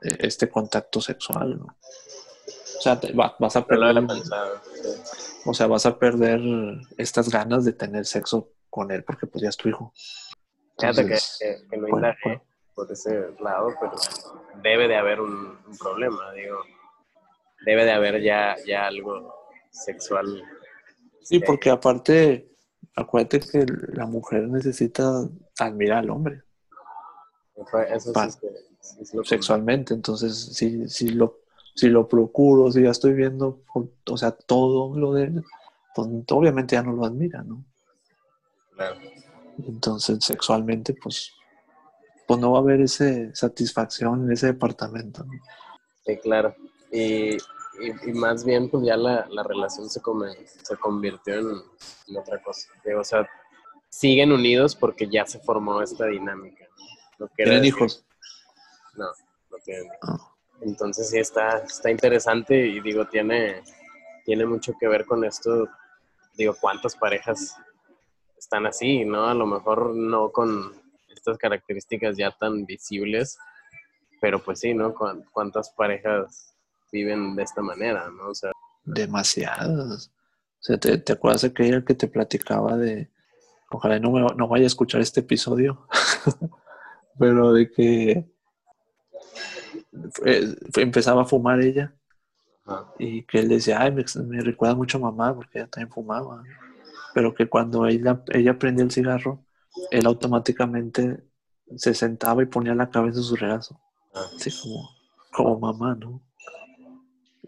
este contacto sexual, ¿no? O sea, vas a perder... O sea, vas a perder estas ganas de tener sexo con él porque pues ya es tu hijo. Fíjate que, no por ese lado, pero debe de haber un, problema, digo. Debe de haber ya, ya algo sexual Sí, porque aparte, acuérdate que la mujer necesita admirar al hombre. Eso es lo sexualmente, entonces si, si, lo, si lo procuro, si ya estoy viendo, o sea, todo lo de él, pues obviamente ya no lo admira, ¿no? Claro. Entonces, sexualmente, pues, pues no va a haber esa satisfacción en ese departamento. ¿no? Sí, claro. Y y, más bien pues ya la, relación se, se convirtió en, otra cosa. o sea, siguen unidos porque ya se formó esta dinámica. ¿Tienen hijos? No, no tienen ah. Entonces sí está, está interesante y digo, tiene, tiene mucho que ver con esto. Digo, ¿cuántas parejas están así, no? A lo mejor no con estas características ya tan visibles, pero pues sí, ¿no? ¿Cuántas parejas viven de esta manera, ¿no? O sea, demasiados. O sea, ¿te, acuerdas de aquella que te platicaba de, ojalá no, no vaya a escuchar este episodio, [LAUGHS] pero de que empezaba a fumar ella y que él decía, ay, me, recuerda mucho a mamá porque ella también fumaba, pero que cuando ella, ella prendía el cigarro, él automáticamente se sentaba y ponía la cabeza en su regazo, ah. así como, como mamá, ¿no?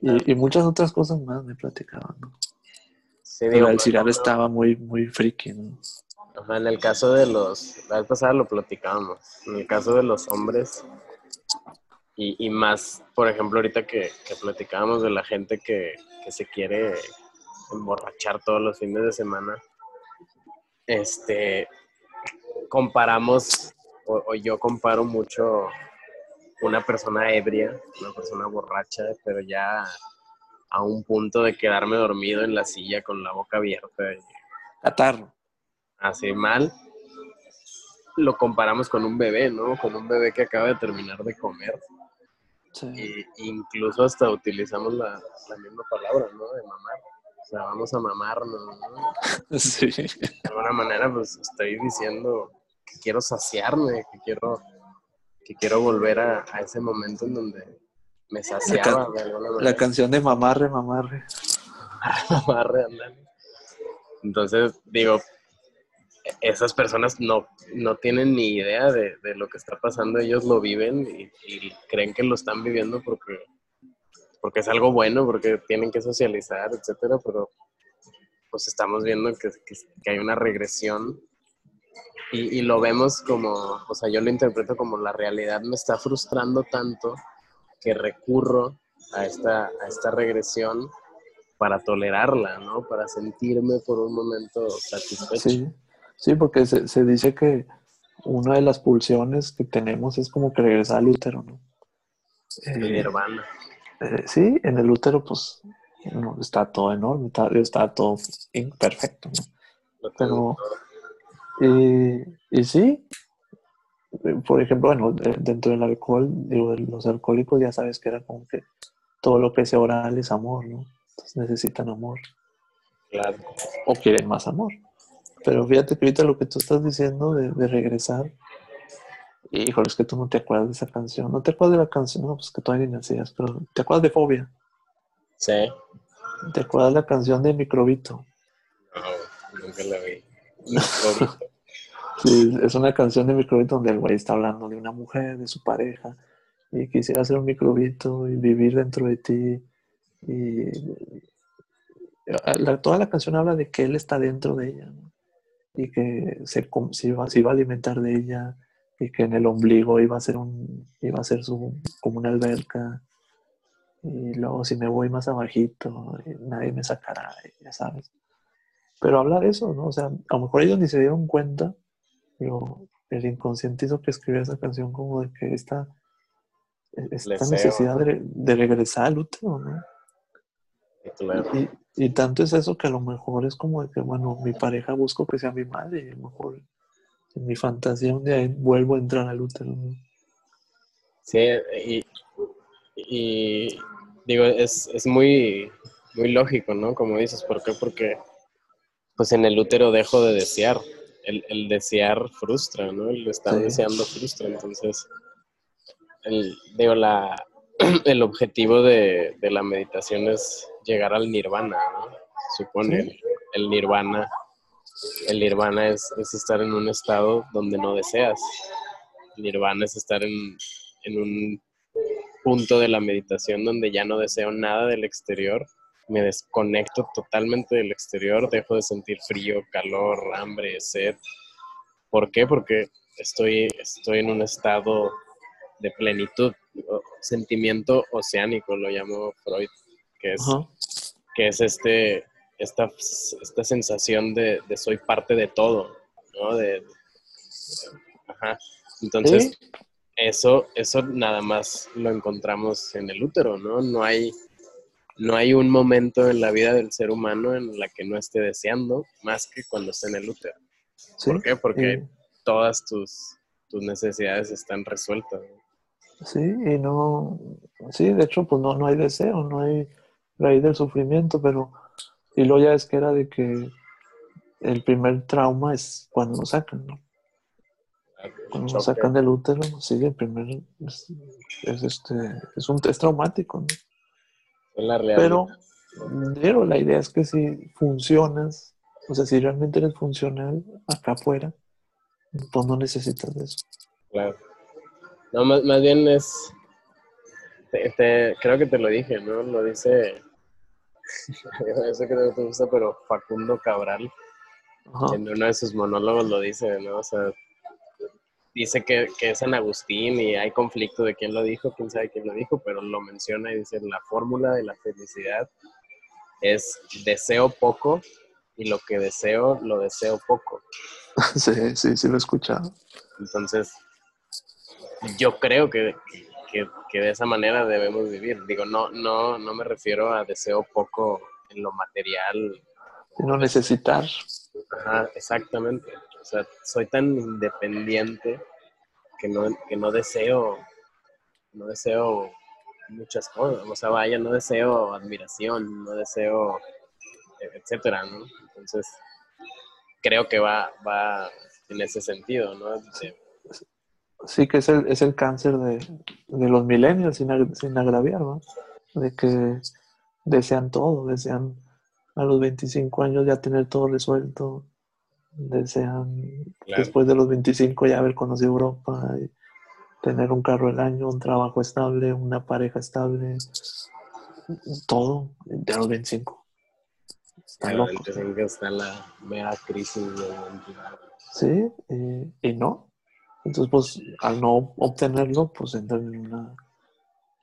Y, muchas otras cosas más me platicaban, ¿no? Sí, digo, el cigarro estaba muy, muy friki, ¿no? en el caso de los, la vez pasada lo platicábamos, en el caso de los hombres, y, más, por ejemplo, ahorita que, que platicábamos de la gente que, que, se quiere emborrachar todos los fines de semana, este, comparamos, o yo comparo mucho una persona ebria, una persona borracha, pero ya a un punto de quedarme dormido en la silla con la boca abierta. Catarro. Así mal. Lo comparamos con un bebé, ¿no? Con un bebé que acaba de terminar de comer. Y, incluso hasta utilizamos la, la, misma palabra, ¿no? De mamar. O sea, vamos a mamarnos, ¿no? [LAUGHS] Sí. De alguna manera, pues estoy diciendo que quiero saciarme, que quiero, que quiero volver a, a ese momento en donde me saciaba la, de alguna manera. La canción de mamarre, mamarre. [LAUGHS] mamarre, andale. Entonces, digo, esas personas no, no tienen ni idea de, lo que está pasando, ellos lo viven y, creen que lo están viviendo porque, porque es algo bueno, porque tienen que socializar, etcétera, pero pues estamos viendo que, hay una regresión y, lo vemos como, o sea, yo lo interpreto como la realidad me está frustrando tanto que recurro a esta, a esta regresión para tolerarla, ¿no? Para sentirme por un momento satisfecho. Porque se, se, dice que una de las pulsiones que tenemos es como que regresar al útero, ¿no? El eh, eh, sí, en el útero pues no, está todo enorme, está, está todo imperfecto, ¿no? Pero, y, y sí, por ejemplo, bueno, dentro del alcohol, digo, los alcohólicos ya sabes que era como que todo lo que es oral es amor, ¿no? Entonces necesitan amor. Claro. O quieren más amor. Pero fíjate que ahorita lo que tú estás diciendo de, de regresar, híjole, es que tú no te acuerdas de esa canción. No te acuerdas de la canción, no, pues que todavía ni nacías, pero ¿te acuerdas de Fobia? Sí. ¿Te acuerdas de la canción de Microbito? No, nunca la vi. [LAUGHS] sí, es una canción de Microbito donde el güey está hablando de una mujer, de su pareja, y quisiera ser un microbito y vivir dentro de ti. Y toda la canción habla de que él está dentro de ella. ¿no? Y que se, iba, a alimentar de ella y que en el ombligo iba a ser un iba a ser su como una alberca y luego si me voy más abajito nadie me sacará ya sabes. Pero habla de eso no o sea a lo mejor ellos ni se dieron cuenta pero el inconsciente hizo que escribiera esa canción como de que esta esta necesidad de, regresar al útero no y, y tanto es eso que a lo mejor es como de que, bueno, mi pareja busco que sea mi madre y a lo mejor en mi fantasía un día vuelvo a entrar al útero. Sí, y, y digo, es, es, muy, muy lógico, ¿no? Como dices, ¿por qué? Porque pues en el útero dejo de desear. El, el desear frustra, ¿no? El estar deseando frustra. Entonces, el, digo, la, [CLEARS THROAT] el objetivo de, de la meditación es llegar al nirvana, ¿no? Supone el, nirvana. El nirvana es, estar en un estado donde no deseas. El nirvana es estar en, en un punto de la meditación donde ya no deseo nada del exterior, me desconecto totalmente del exterior, dejo de sentir frío, calor, hambre, sed. ¿Por qué? Porque estoy, estoy en un estado de plenitud, sentimiento oceánico, lo llamó Freud que es, que es este, esta, esta sensación de, soy parte de todo, ¿no? De, ajá. Entonces, eso, eso nada más lo encontramos en el útero, ¿no? No hay, no hay un momento en la vida del ser humano en la que no esté deseando más que cuando esté en el útero. ¿Por qué? Porque todas tus, tus necesidades están resueltas. Sí, y no, sí, de hecho, pues no, no hay deseo, no hay raíz del sufrimiento, pero y luego ya es que era de que el primer trauma es cuando lo sacan, ¿no? Cuando lo sacan del útero, sí, el primer es, este es un test traumático, ¿no? la pero, pero la idea es que si funcionas, o sea, si realmente eres funcional acá afuera, pues no necesitas de eso. Claro. No, más, más bien es creo que te lo dije, ¿no? Lo dice, [LAUGHS] eso creo que te gusta, pero Facundo Cabral, en uno de sus monólogos lo dice, ¿no? O sea, dice que, que, es San Agustín y hay conflicto de quién lo dijo, quién sabe quién lo dijo, pero lo menciona y dice, la fórmula de la felicidad es deseo poco y lo que deseo, lo deseo poco. [LAUGHS] Sí, sí, sí lo he escuchado. Entonces, yo creo que, que, de esa manera debemos vivir. Digo, no, no, no me refiero a deseo poco en lo material. No necesitar. Ajá, exactamente. O sea, soy tan independiente que no, que no deseo, no deseo muchas cosas. O sea, vaya, no deseo admiración, no deseo, etcétera, ¿no? Entonces, creo que va, va en ese sentido, ¿no? Sí, que es el, es el cáncer de, los millennials, sin, sin agraviar, ¿no? De que desean todo, desean a los 25 años ya tener todo resuelto, desean después de los 25 ya haber conocido Europa, y tener un carro del año, un trabajo estable, una pareja estable, todo de los 25. Está loco. está la mega crisis de Sí, y no. Entonces, pues, al no obtenerlo, pues entran en una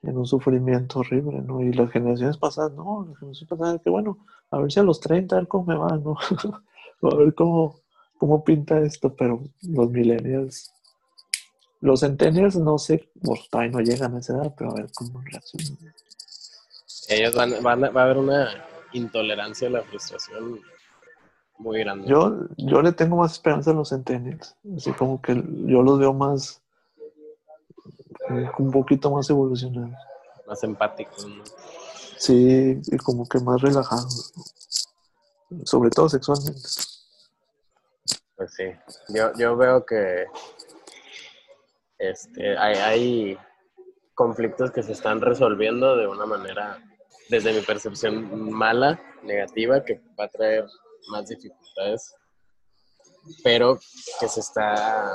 en un sufrimiento horrible, ¿no? Y las generaciones pasadas, no, las generaciones pasadas, que bueno, a ver si a los 30, a ver cómo me va, ¿no? [LAUGHS] a ver cómo, cómo pinta esto, pero los millennials, los centennials, no sé, pues todavía no llegan a esa edad, pero a ver cómo reaccionan. Ellos van, van, va a haber una intolerancia a la frustración muy grande. Yo, yo le tengo más esperanza a los centennials, así como que yo los veo más un poquito más evolucionados. Más empáticos, Sí, y como que más relajados. Sobre todo sexualmente. Pues sí, yo, yo veo que este, hay, hay conflictos que se están resolviendo de una manera, desde mi percepción, mala, negativa, que va a traer más dificultades, pero que se está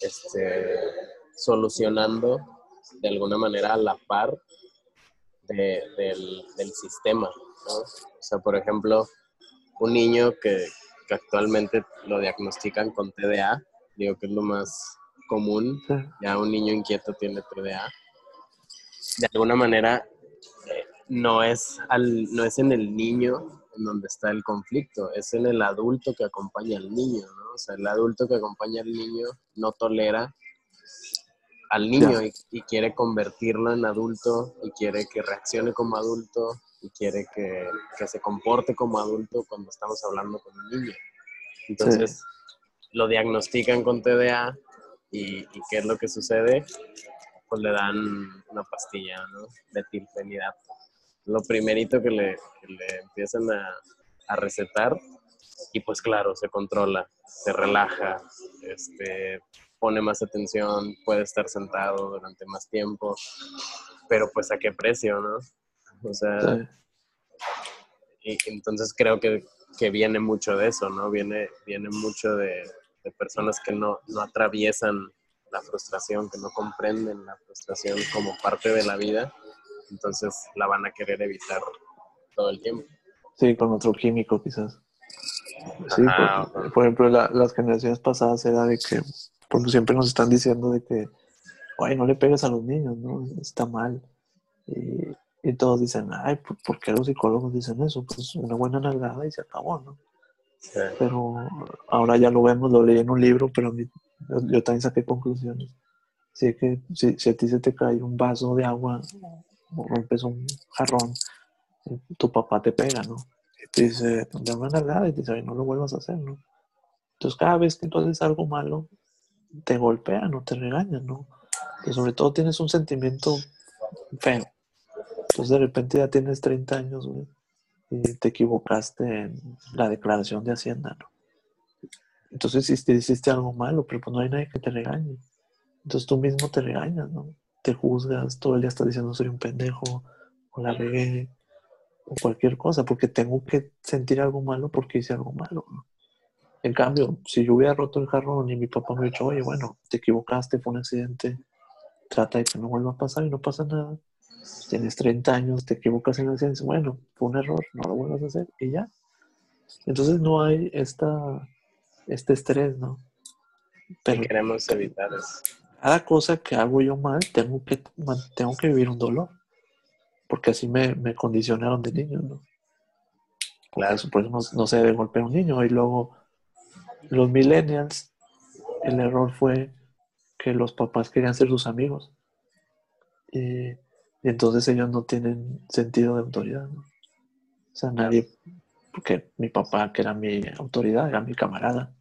este, solucionando de alguna manera a la par del, sistema. O sea, por ejemplo, un niño que, actualmente lo diagnostican con TDA, digo que es lo más común, ya un niño inquieto tiene TDA, de alguna manera eh, no, es al, no es en el niño en donde está el conflicto, es en el adulto que acompaña al niño, ¿no? O sea, el adulto que acompaña al niño no tolera al niño y, quiere convertirlo en adulto y quiere que reaccione como adulto y quiere que, se comporte como adulto cuando estamos hablando con un niño. Entonces, lo diagnostican con TDA y, ¿qué es lo que sucede? Pues le dan una pastilla ¿no? de tirfenidato. Lo primerito que le, le empiezan a, a recetar y pues claro, se controla, se relaja, este, pone más atención, puede estar sentado durante más tiempo, pero pues a qué precio, ¿no? O sea, y entonces creo que, viene mucho de eso, ¿no? Viene, viene mucho de, personas que no, no atraviesan la frustración, que no comprenden la frustración como parte de la vida, entonces la van a querer evitar todo el tiempo. Sí, con otro químico quizás. Sí, por, ejemplo, las generaciones pasadas era de que porque siempre nos están diciendo de que, ay, no le pegues a los niños, ¿no? Está mal. Y, todos dicen, ay, ¿por qué los psicólogos dicen eso? Pues una buena nalgada y se acabó, ¿no? Pero ahora ya lo vemos, lo leí en un libro, pero yo, también saqué conclusiones. Si, que, si, si, a ti se te cae un vaso de agua rompes un jarrón, tu papá te pega, ¿no? Y te dice, da una nalgada y te dice, no lo vuelvas a hacer, ¿no? Entonces cada vez que tú haces algo malo, te golpean o te regañan, ¿no? Que sobre todo tienes un sentimiento feo. Entonces de repente ya tienes 30 años, güey, y te equivocaste en la declaración de Hacienda, ¿no? Entonces hiciste, hiciste algo malo, pero pues no hay nadie que te regañe. Entonces tú mismo te regañas, ¿no? Te juzgas, todo el día estás diciendo soy un pendejo, o la regué, o cualquier cosa, porque tengo que sentir algo malo porque hice algo malo. En cambio, si yo hubiera roto el jarrón y mi papá me hubiera dicho, oye, bueno, te equivocaste, fue un accidente, trata de que no vuelva a pasar y no pasa nada. Tienes 30 años, te equivocas en el accidente, bueno, fue un error, no lo vuelvas a hacer y ya. Entonces no hay esta, este estrés, ¿no? Pero queremos evitar eso. Cada cosa que hago yo mal, tengo que, tengo que vivir un dolor. Porque así me, me condicionaron de niño, ¿no? claro. eso pues no, no se debe golpear a un niño y luego los millennials, el error fue que los papás querían ser sus amigos. Y, entonces ellos no tienen sentido de autoridad. O sea, nadie, porque mi papá, que era mi autoridad, era mi camarada.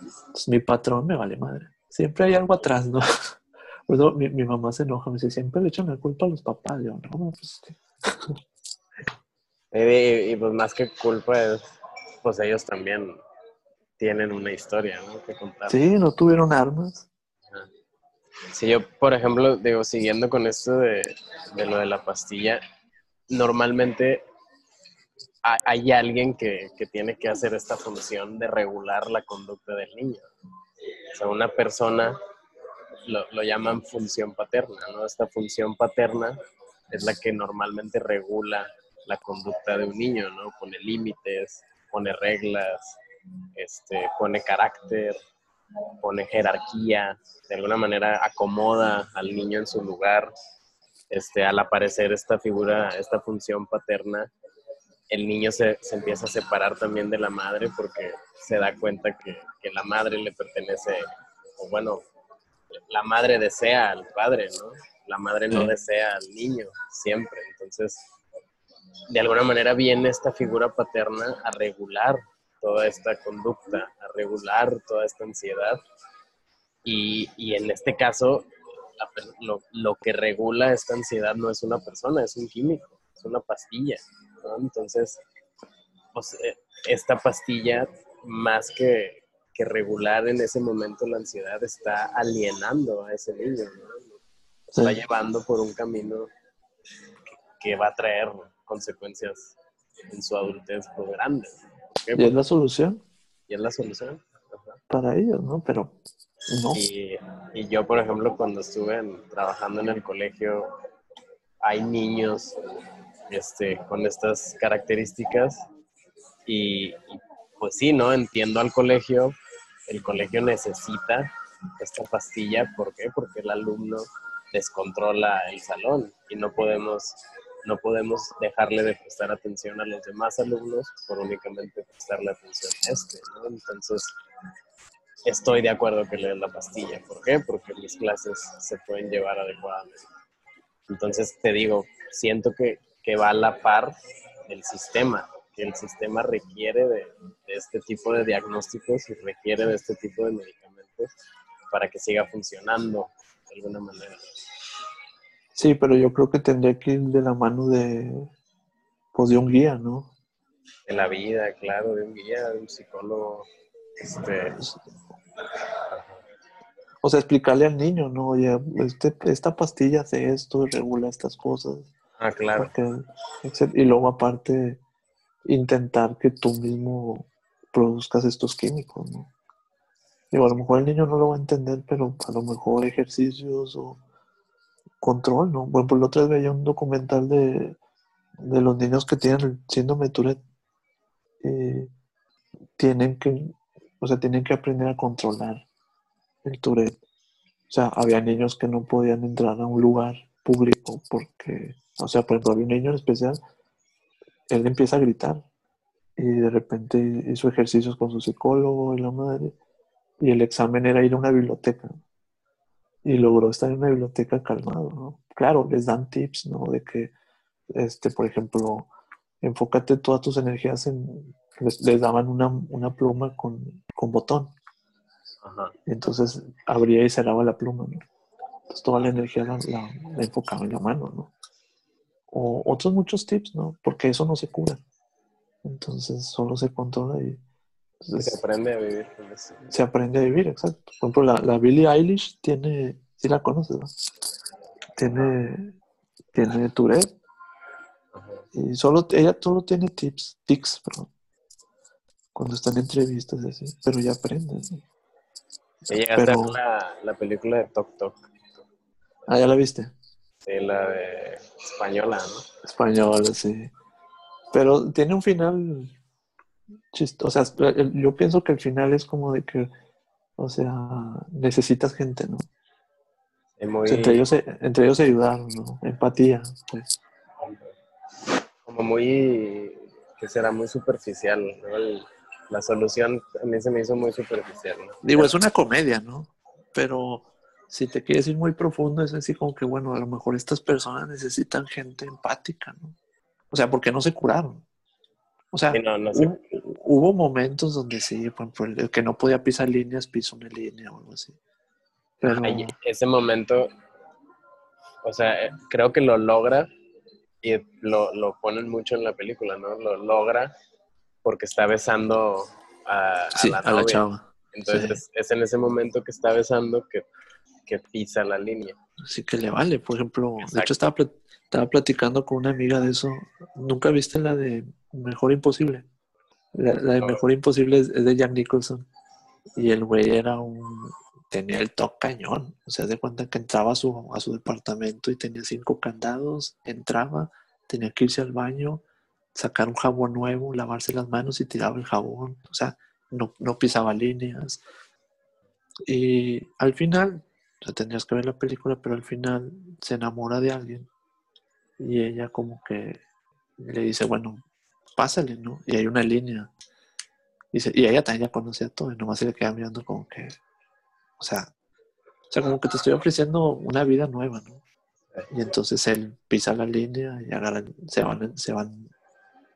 Entonces, mi patrón me vale madre. Siempre hay algo atrás, ¿no? [LAUGHS] Por eso mi, mi mamá se enoja, me dice, siempre le echan la culpa a los papás. Yo, no, pues [LAUGHS] Y, y- y, pues más que culpa es, pues ellos también tienen una historia, ¿no? Que contar. sí, no tuvieron armas. Si yo, por ejemplo, digo, siguiendo con esto de, de lo de la pastilla, normalmente ha- hay alguien que, que tiene que hacer esta función de regular la conducta del niño. O sea, una persona lo, lo llaman función paterna, ¿no? Esta función paterna es la que normalmente regula la conducta de un niño, ¿no? Pone límites, pone reglas, este, pone carácter, pone jerarquía, de alguna manera acomoda al niño en su lugar. Este, al aparecer esta figura, esta función paterna, el niño se, se empieza a separar también de la madre porque se da cuenta que, que la madre le pertenece, o bueno, la madre desea al padre, ¿no? La madre no desea al niño siempre. Entonces, de alguna manera viene esta figura paterna a regular toda esta conducta, a regular toda esta ansiedad. Y, y en este caso, la lo, lo que regula esta ansiedad no es una persona, es un químico, es una pastilla. ¿No? Entonces, pues, eh, esta pastilla, más que, que regular en ese momento la ansiedad, está alienando a ese niño, ¿no? Lo está Sí. llevando por un camino que, que va a traer consecuencias en su adultez pues, grandes. Y es la solución Y es la solución. Ajá. para ellos, ¿no? Pero no. Y, y yo, por ejemplo, cuando estuve en- trabajando en el colegio, hay niños este, con estas características y, y, pues sí, ¿no? Entiendo al colegio, el colegio necesita esta pastilla, ¿por qué? Porque el alumno descontrola el salón y no podemos, no podemos dejarle de prestar atención a los demás alumnos por únicamente prestarle atención a este, ¿no? Entonces, estoy de acuerdo que le den la pastilla. ¿Por qué? Porque mis clases se pueden llevar adecuadamente. Entonces, te digo, siento que, que va a la par del sistema, que el sistema requiere de, de este tipo de diagnósticos y requiere de este tipo de medicamentos para que siga funcionando de alguna manera. Sí, pero yo creo que tendría que ir de la mano de, pues, de un guía, ¿no? De la vida, claro, de un guía, de un psicólogo. Este, O sea, explicarle al niño, ¿no? Oye, este, esta pastilla hace esto, regula estas cosas. Ah, claro. y luego aparte, intentar que tú mismo produzcas estos químicos, ¿no? Digo, a lo mejor el niño no lo va a entender, pero a lo mejor ejercicios o control, ¿no? Bueno, por la otra vez veía un documental de, de los niños que tienen el síndrome de Tourette y tienen que, o sea, tienen que aprender a controlar el Tourette. O sea, había niños que no podían entrar a un lugar público porque, o sea, por ejemplo, había un niño en especial, él empieza a gritar y de repente hizo ejercicios con su psicólogo y la madre y el examen era ir a una biblioteca y logró estar en una biblioteca calmado, ¿no? Claro, les dan tips, ¿no? De que, este, por ejemplo, enfócate todas tus energías en, les, les daban una, una pluma con, con botón, Ajá. entonces abría y cerraba la pluma, ¿no? Entonces toda la energía la, la- la enfocaba en la mano, ¿no? O otros muchos tips, ¿no? Porque eso no se cura. Entonces solo se controla y Se aprende a vivir se aprende a vivir, exacto. Por ejemplo, la, la Billie Eilish tiene, sí la conoces, ¿no? Tiene, tiene Tourette y solo, ella solo tiene tips, tics, perdón, cuando está en entrevistas y así, pero ya aprende, ¿no? ¿Y llegaste a Pero- la, la película de Tok Tok? Ah, ¿ya la viste? Sí, la de española, ¿no? Español, sí. Pero tiene un final chistoso. O sea, el- yo pienso que el final es como de que, o sea, necesitas gente, ¿no? O muy, sea, entre, ellos, se- entre ellos se ayudaron, ¿no? Empatía. pues. como muy, que será muy superficial, ¿no? El- la solución a mí se me hizo muy superficial, ¿no? Digo, es una comedia, ¿no? Pero si te quieres ir muy profundo, es así como que, bueno, a lo mejor estas personas necesitan gente empática, ¿no? O sea, porque no se curaron. O sea, Sí, no, no sé. Hubo, hubo momentos donde sí, por ejemplo, el que no podía pisar líneas, pisó una línea o algo así. Pero ese momento, o sea, eh, creo que lo logra y lo, lo ponen mucho en la película, ¿no? Lo logra porque está besando a, a sí, la a la novia. chava. Entonces es, es en ese momento que está besando que, que pisa la línea. Sí que le vale. Por ejemplo, de hecho estaba, estaba platicando con una amiga de eso. ¿Nunca viste la de Mejor Imposible? La, la de. Mejor Imposible es, es de Jack Nicholson. Y el güey era un... Tenía el toque cañón. O sea, de cuenta que entraba a su, a su departamento y tenía cinco candados. Entraba, tenía que irse al baño, sacar un jabón nuevo, lavarse las manos y tiraba el jabón. O sea, no, no pisaba líneas. Y al final, o sea, tendrías que ver la película, pero al final se enamora de alguien y ella como que le dice, bueno, pásale, ¿no? Y hay una línea. Y ella también ya conocía todo y nomás se le queda mirando como que, o sea, o sea, como que te estoy ofreciendo una vida nueva, ¿no? Y entonces él pisa la línea y agarran, se van, se van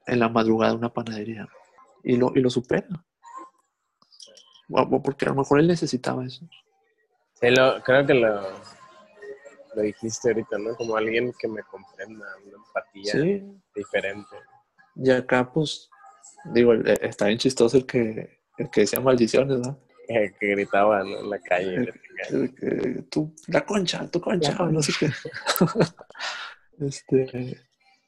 en la madrugada a una panadería y lo, y lo supera. Porque a lo mejor él necesitaba eso. Sí, lo, creo que lo, lo dijiste ahorita, ¿no? Como alguien que me comprenda, una empatía Sí, diferente. y acá pues, digo, el- está bien chistoso el que, el que decía maldiciones, ¿no? eh, que gritaba ¿no? en la calle. El que, tú, la concha, tu concha, La no sé qué. [LAUGHS] este,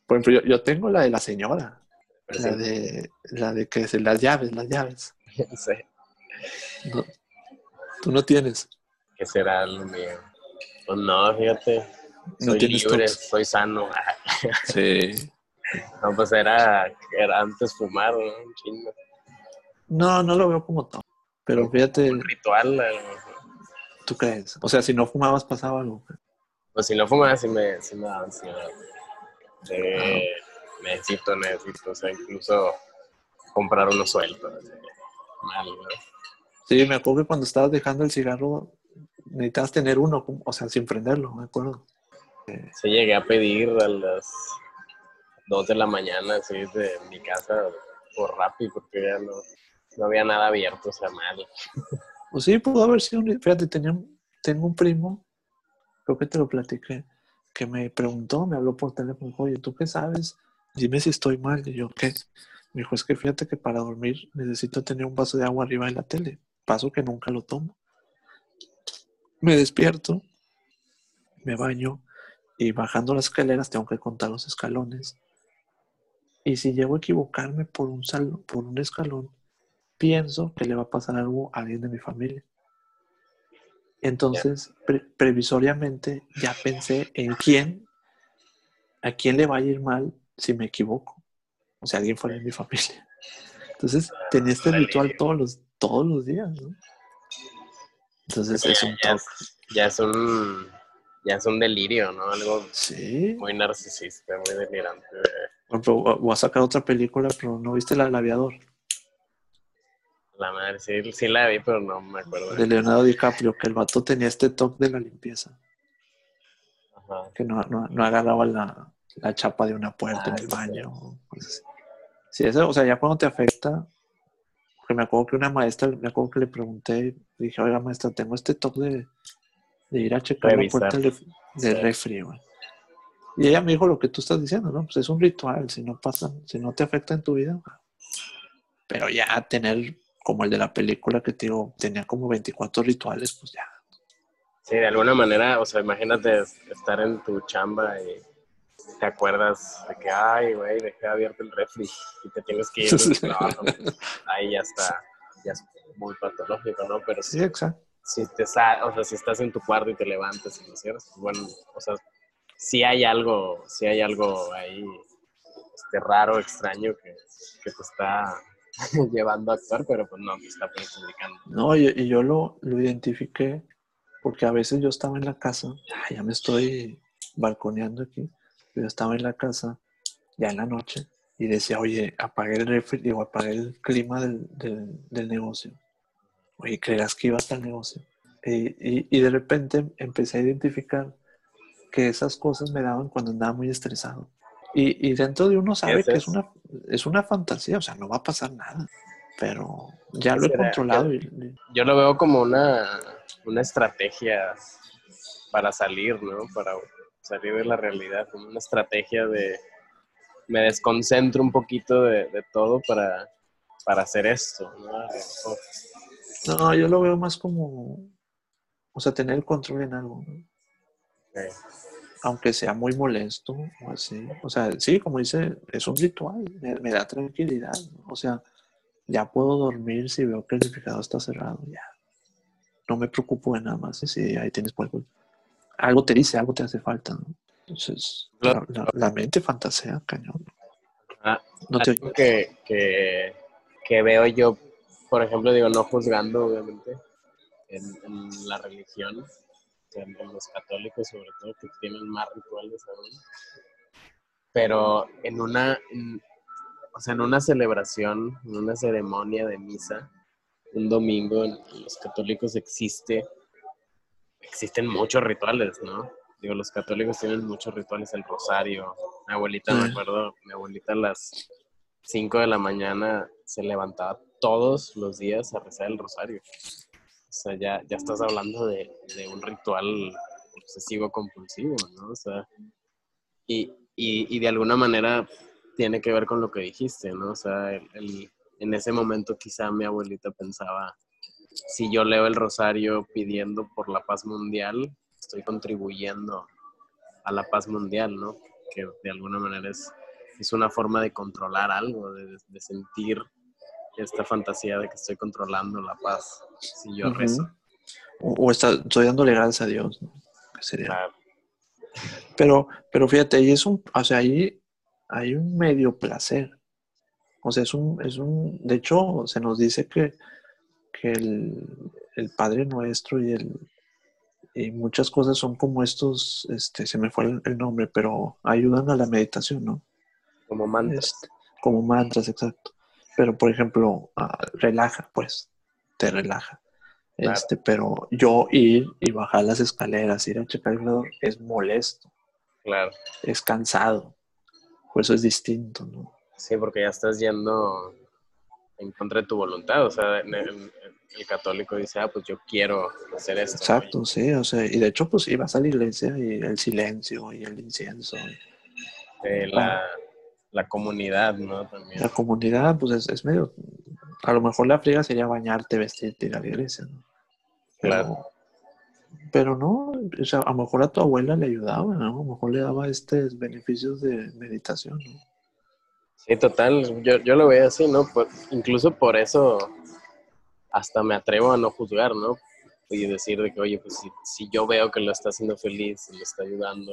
por ejemplo, yo, yo tengo la de la señora, Pero la sí, de, la de que es las llaves, las llaves. [LAUGHS] sí, No, tú no tienes. Será lo mío. Pues no, fíjate, No soy libre, soy sano. [LAUGHS] Sí. No, pues era, era antes fumar, ¿no? Un chingo. No, no lo veo como todo. Pero fíjate, Un ritual, mejor. tú crees. O sea, si no fumabas pasaba algo. Pues si no fumaba, sí me, sí me daba ansiedad. De, Ah. necesito, necesito, o sea, incluso comprar unos sueltos. así, Mal, ¿no? Sí, me acuerdo que cuando estabas dejando el cigarro necesitabas tener uno, o sea, sin prenderlo, me acuerdo. Sí, llegué a pedir a las 2 de la mañana, así, de mi casa por Rappi, porque ya no, no había nada abierto, o sea, mal. Pues sí, pudo haber sido. un- Fíjate, tenía, tengo un primo, creo que te lo platiqué, que me preguntó, me habló por teléfono, oye, ¿tú qué sabes? Dime si estoy mal. Y yo, ¿qué? Me dijo, es que fíjate que para dormir necesito tener un vaso de agua arriba de la tele, paso que nunca lo tomo. Me despierto, me baño y bajando las escaleras tengo que contar los escalones. Y si llego a equivocarme por un, sal- por un escalón, pienso que le va a pasar algo a alguien de mi familia. Entonces, pre- previsoriamente, ya pensé en quién, a quién le va a ir mal si me equivoco. O sea, alguien fuera de mi familia. Entonces, tenía este ritual todos los, todos los días, ¿no? Entonces, es un ya, es, ya es un ya es un delirio, ¿no? Algo Sí. muy narcisista, muy delirante. Ejemplo, voy a- sacar otra película, pero ¿no viste La del Aviador? La madre, sí, sí la vi, pero no me acuerdo. De Leonardo DiCaprio, que el vato tenía este toque de la limpieza. Ajá. que no, no, no agarraba la, la chapa de una puerta Ah, en el baño. Sí, eso, o sea, ya cuando te afecta, porque me acuerdo que una maestra, me acuerdo que le pregunté, dije, oiga maestra, tengo este toque de, de ir a checar Revisar. la del Sí. refri, güey. Y ella me dijo lo que tú estás diciendo, ¿no? Pues es un ritual, si no pasa, si no te afecta en tu vida. Pero ya tener como el de la película que te digo, tenía como 24 rituales, pues ya. Sí, de alguna manera, o sea, imagínate es- estar en tu chamba y te acuerdas de que, ay, güey, dejé abierto el refri y te tienes que ir del trabajo. Ahí ya está, ya es muy patológico, ¿no? Pero Sí, si, exacto. si te o sea, si estás en tu cuarto y te levantas y lo cierras, pues bueno, o sea, sí hay algo, sí hay algo ahí este, raro, extraño que, que te está [LAUGHS] llevando a actuar, pero pues no, te está perjudicando. No, y, y yo lo, lo identifiqué porque a veces yo estaba en la casa, ya me estoy balconeando aquí, yo estaba en la casa ya en la noche y decía, oye, apagué el refri, digo, apagué el clima del, del, del negocio. Oye, ¿creerás que iba hasta el negocio? Y, y, y de repente empecé a identificar que esas cosas me daban cuando andaba muy estresado. Y, y dentro de uno sabe es que es una, es una fantasía, o sea, no va a pasar nada, pero ya lo he controlado y- Yo lo veo como una, una estrategia para salir, ¿no? Para salir de la realidad, como una estrategia de me desconcentro un poquito de, todo para, para hacer esto, ¿no? No, yo lo veo más como, o sea, tener el control en algo, ¿no? Aunque sea muy molesto o así. O sea, sí, como dice, es un ritual, me, da tranquilidad. O sea, ya puedo dormir si veo que el refrigerador está cerrado, ya. No me preocupo de nada más. Si ahí tienes polvo. Algo te dice, algo te hace falta, ¿no? Entonces, la, mente fantasea, cañón. Ah, no te... que, que, que veo yo por ejemplo, digo, no juzgando, obviamente, en, la religión, en, los católicos sobre todo, que tienen más rituales aún, pero en una, o sea, en una celebración, en una ceremonia de misa, un domingo en, los católicos existe, existen muchos rituales, ¿no? Digo, los católicos tienen muchos rituales, el rosario. Mi abuelita, me acuerdo, mi abuelita a las 5 de la mañana se levantaba todos los días a rezar el rosario. O sea, ya, ya estás hablando de, un ritual obsesivo compulsivo, ¿no? O sea, y, de alguna manera tiene que ver con lo que dijiste, ¿no? O sea, en ese momento quizá mi abuelita pensaba, si yo leo el rosario pidiendo por la paz mundial, estoy contribuyendo a la paz mundial, ¿no? Que de alguna manera es, es una forma de controlar algo, de, de sentir esta fantasía de que estoy controlando la paz si yo rezo. O, estoy dándole gracias a Dios, ¿no? sería. Pero, pero fíjate, ahí es un, o sea, ahí hay un medio placer. O sea, es un, es un, de hecho, se nos dice que, que el, Padre Nuestro y el y muchas cosas son como estos, este, se me fue el, nombre, pero ayudan a la meditación, ¿no? Como mantras. Este, como mantras, exacto. Pero, por ejemplo, ah, relaja, pues, te relaja. Este, pero yo ir y bajar las escaleras, ir a checar el reloj, es molesto. Claro. Es cansado. Por eso es distinto, ¿no? Sí, porque ya estás yendo en contra de tu voluntad. O sea, el, católico dice, ah, pues yo quiero hacer esto. Exacto, sí. O sea, y de hecho, pues ibas a la iglesia y el silencio y el incienso. Eh, la, la comunidad, ¿no? También. La comunidad, pues es, medio. A lo mejor la friega sería bañarte, vestirte, ir a la iglesia, ¿no? Pero, claro. Pero no, o sea, a lo mejor a tu abuela le ayudaba, ¿no? A lo mejor le daba estos beneficios de meditación, ¿no? Sí, total, yo, yo lo veo así, ¿no? Pues, incluso por eso hasta me atrevo a no juzgar, ¿no? Y decir de que, oye, pues si, si yo veo que lo está haciendo feliz, le está ayudando,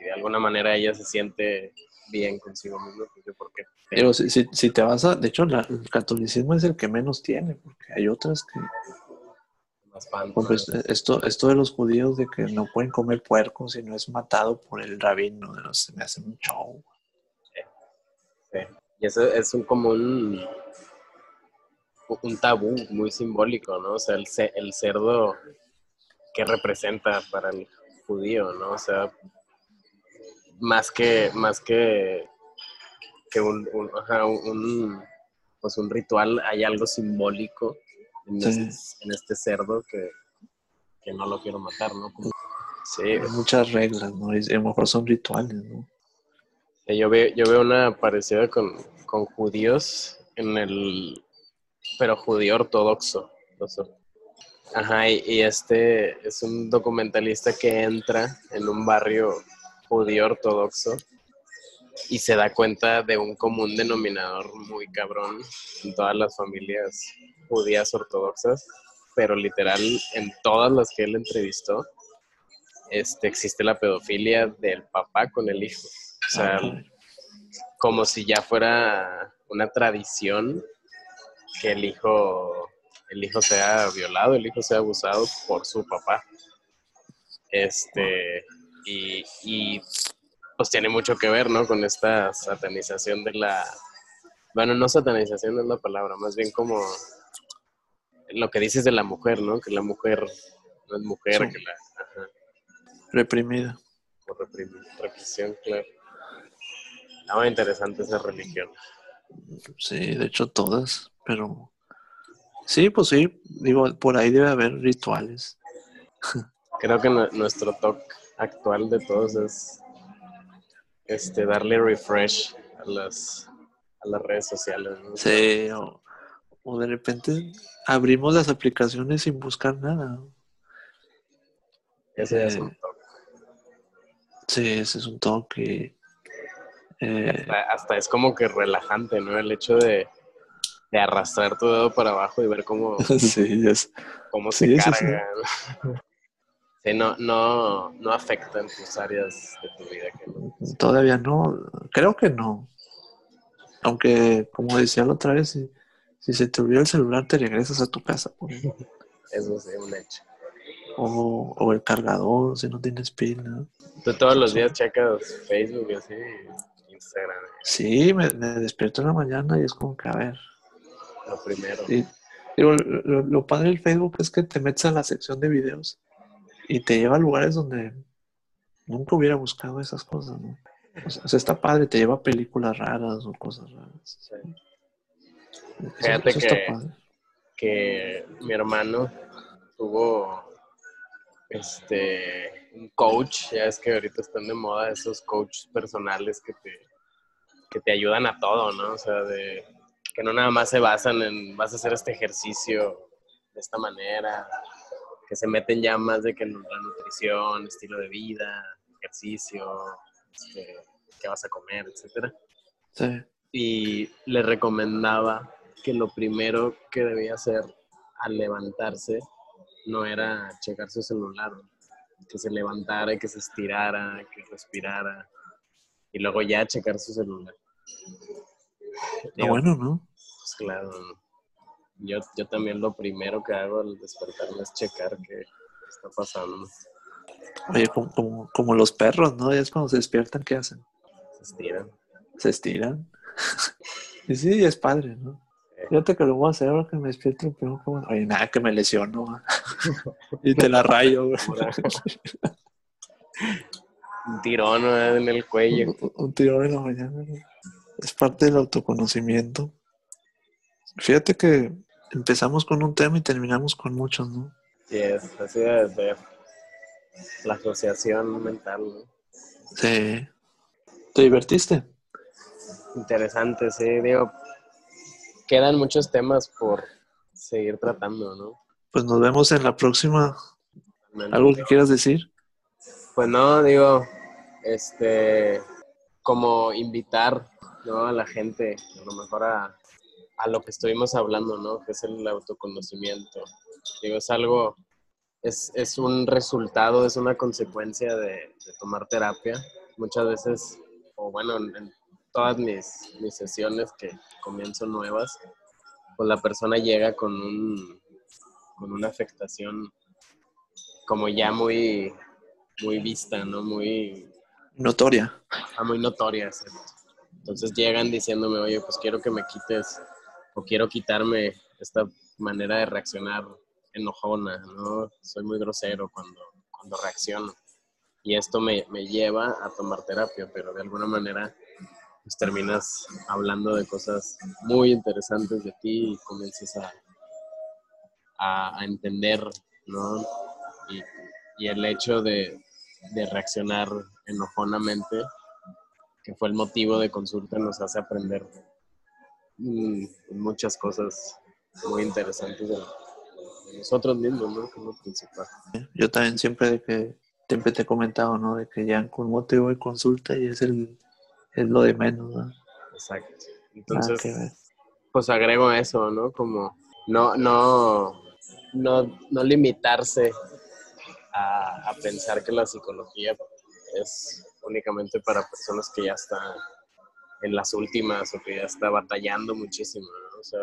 y de alguna manera ella se siente bien consigo mismo, pues por qué. Pero si, si, te vas a, de hecho, el catolicismo es el que menos tiene, porque hay otras que... Pues, esto, esto de los judíos de que no pueden comer puerco si no es matado por el rabino, de los, me hacen un show. Sí. Y eso es un, como un, un tabú muy simbólico, ¿no? O sea, el, el cerdo que representa para el judío, ¿no? O sea, más que, más que, que un, un, pues un ritual, hay algo simbólico en, este, este, cerdo que, que, no lo quiero matar, ¿no? sí. Hay muchas reglas, ¿no? Y a lo mejor son rituales, ¿no? Yo veo, yo veo una parecida con, con judíos en el, pero judío ortodoxo. Ajá, y, este es un documentalista que entra en un barrio judío ortodoxo y se da cuenta de un común denominador muy cabrón en todas las familias judías ortodoxas, pero literal en todas las que él entrevistó, este, existe la pedofilia del papá con el hijo. O sea, como si ya fuera una tradición que el hijo, el hijo sea violado, el hijo sea abusado por su papá. Este, y, pues tiene mucho que ver, ¿no? Con esta satanización de la... Bueno, no satanización es la palabra, más bien como lo que dices de la mujer, ¿no? Que la mujer no es mujer, que la... Reprimida. Por represión, claro. Estaba interesante esa religión. Sí, de hecho todas, pero Sí, pues sí, digo, por ahí debe haber rituales. Creo que nuestro talk actual de todos es este darle refresh a las, a las redes sociales. Sí, o, de repente abrimos las aplicaciones sin buscar nada. Ese es un eh, toque. Sí, ese es un toque. Eh, hasta, es como que relajante, ¿no? El hecho de, arrastrar tu dedo para abajo y ver cómo, [LAUGHS] cómo se carga. Sí, no, no, no afecta en tus áreas de tu vida. Todavía no, creo que no. Aunque, como decía la otra vez, si, se te olvida el celular, te regresas a tu casa. Eso sí, un hecho. O, el cargador, si no tienes pila. Tú todos los días checas Facebook y así, Instagram. Sí, me, despierto en la mañana y es como que, a ver. Lo primero. lo, lo, padre del Facebook es que te metes a la sección de videos y te lleva a lugares donde nunca hubiera buscado esas cosas, ¿no? O sea, está padre, te lleva a películas raras o cosas raras. Fíjate que, que mi hermano tuvo este un coach, ya es que ahorita están de moda esos coaches personales que te, que te ayudan a todo, ¿no? O sea, de que no nada más se basan en vas a hacer este ejercicio de esta manera, que se meten ya más de que la nutrición, estilo de vida, ejercicio, este, qué vas a comer, etcétera. Sí. Y le recomendaba que lo primero que debía hacer al levantarse no era checar su celular, que se levantara y que se estirara, que respirara y luego ya checar su celular. Está bueno, ¿no? Pues claro, yo, yo también lo primero que hago al despertarme es checar qué está pasando. Oye, como, como, los perros, ¿no? Ya es cuando se despiertan, ¿qué hacen? Se estiran. Se estiran. [LAUGHS] y sí, es padre, ¿no? Fíjate que lo voy a hacer ahora que me despierto. Pero como, oye, nada, que me lesiono. [LAUGHS] y te la rayo. [LAUGHS] un tirón en el cuello. Un, tirón en la mañana. Es parte del autoconocimiento. Fíjate que empezamos con un tema y terminamos con muchos, ¿no? Sí, es, así debe ser. La asociación mental, ¿no? Sí. ¿Te divertiste? Interesante, sí. Digo, quedan muchos temas por seguir tratando, ¿no? Pues nos vemos en la próxima. ¿Algo que quieras decir? Pues no, digo, este, como invitar, ¿no? A la gente, a lo mejor a, a lo que estuvimos hablando, ¿no? Que es el autoconocimiento. Digo, es algo, es, es un resultado, es una consecuencia de, tomar terapia. Muchas veces, o bueno, en, todas mis, sesiones que comienzo nuevas, pues la persona llega con, un, con una afectación como ya muy, muy vista, ¿no? Muy... Notoria. Ah, muy notoria, Entonces llegan diciéndome, oye, pues quiero que me quites o quiero quitarme esta manera de reaccionar enojona, ¿no? Soy muy grosero cuando, cuando reacciono. Y esto me, me lleva a tomar terapia, pero de alguna manera pues terminas hablando de cosas muy interesantes de ti y comienzas a, a, entender, ¿no? Y, y el hecho de, de, reaccionar enojonamente, que fue el motivo de consulta, nos hace aprender muchas cosas muy interesantes de, nosotros mismos, ¿no? Como principal. Yo también siempre de que siempre te he comentado, ¿no? De que ya con motivo de consulta y es el es lo de menos, ¿no? Exacto. Entonces, pues agrego eso, ¿no? Como no, no, no, no limitarse a, a pensar que la psicología es únicamente para personas que ya están en las últimas o que ya está batallando muchísimo, ¿no? O sea,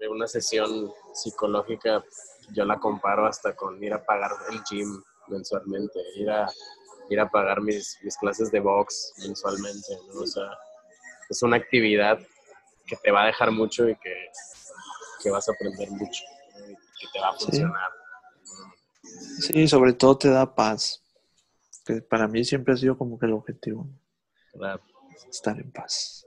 de, una sesión psicológica yo la comparo hasta con ir a pagar el gym mensualmente, ir a, ir a pagar mis, mis clases de box mensualmente, ¿no? O sea, es una actividad que te va a dejar mucho y que, que vas a aprender mucho, y que te va a funcionar. Sí. sobre todo te da paz, que para mí siempre ha sido como que el objetivo. Claro estar en paz.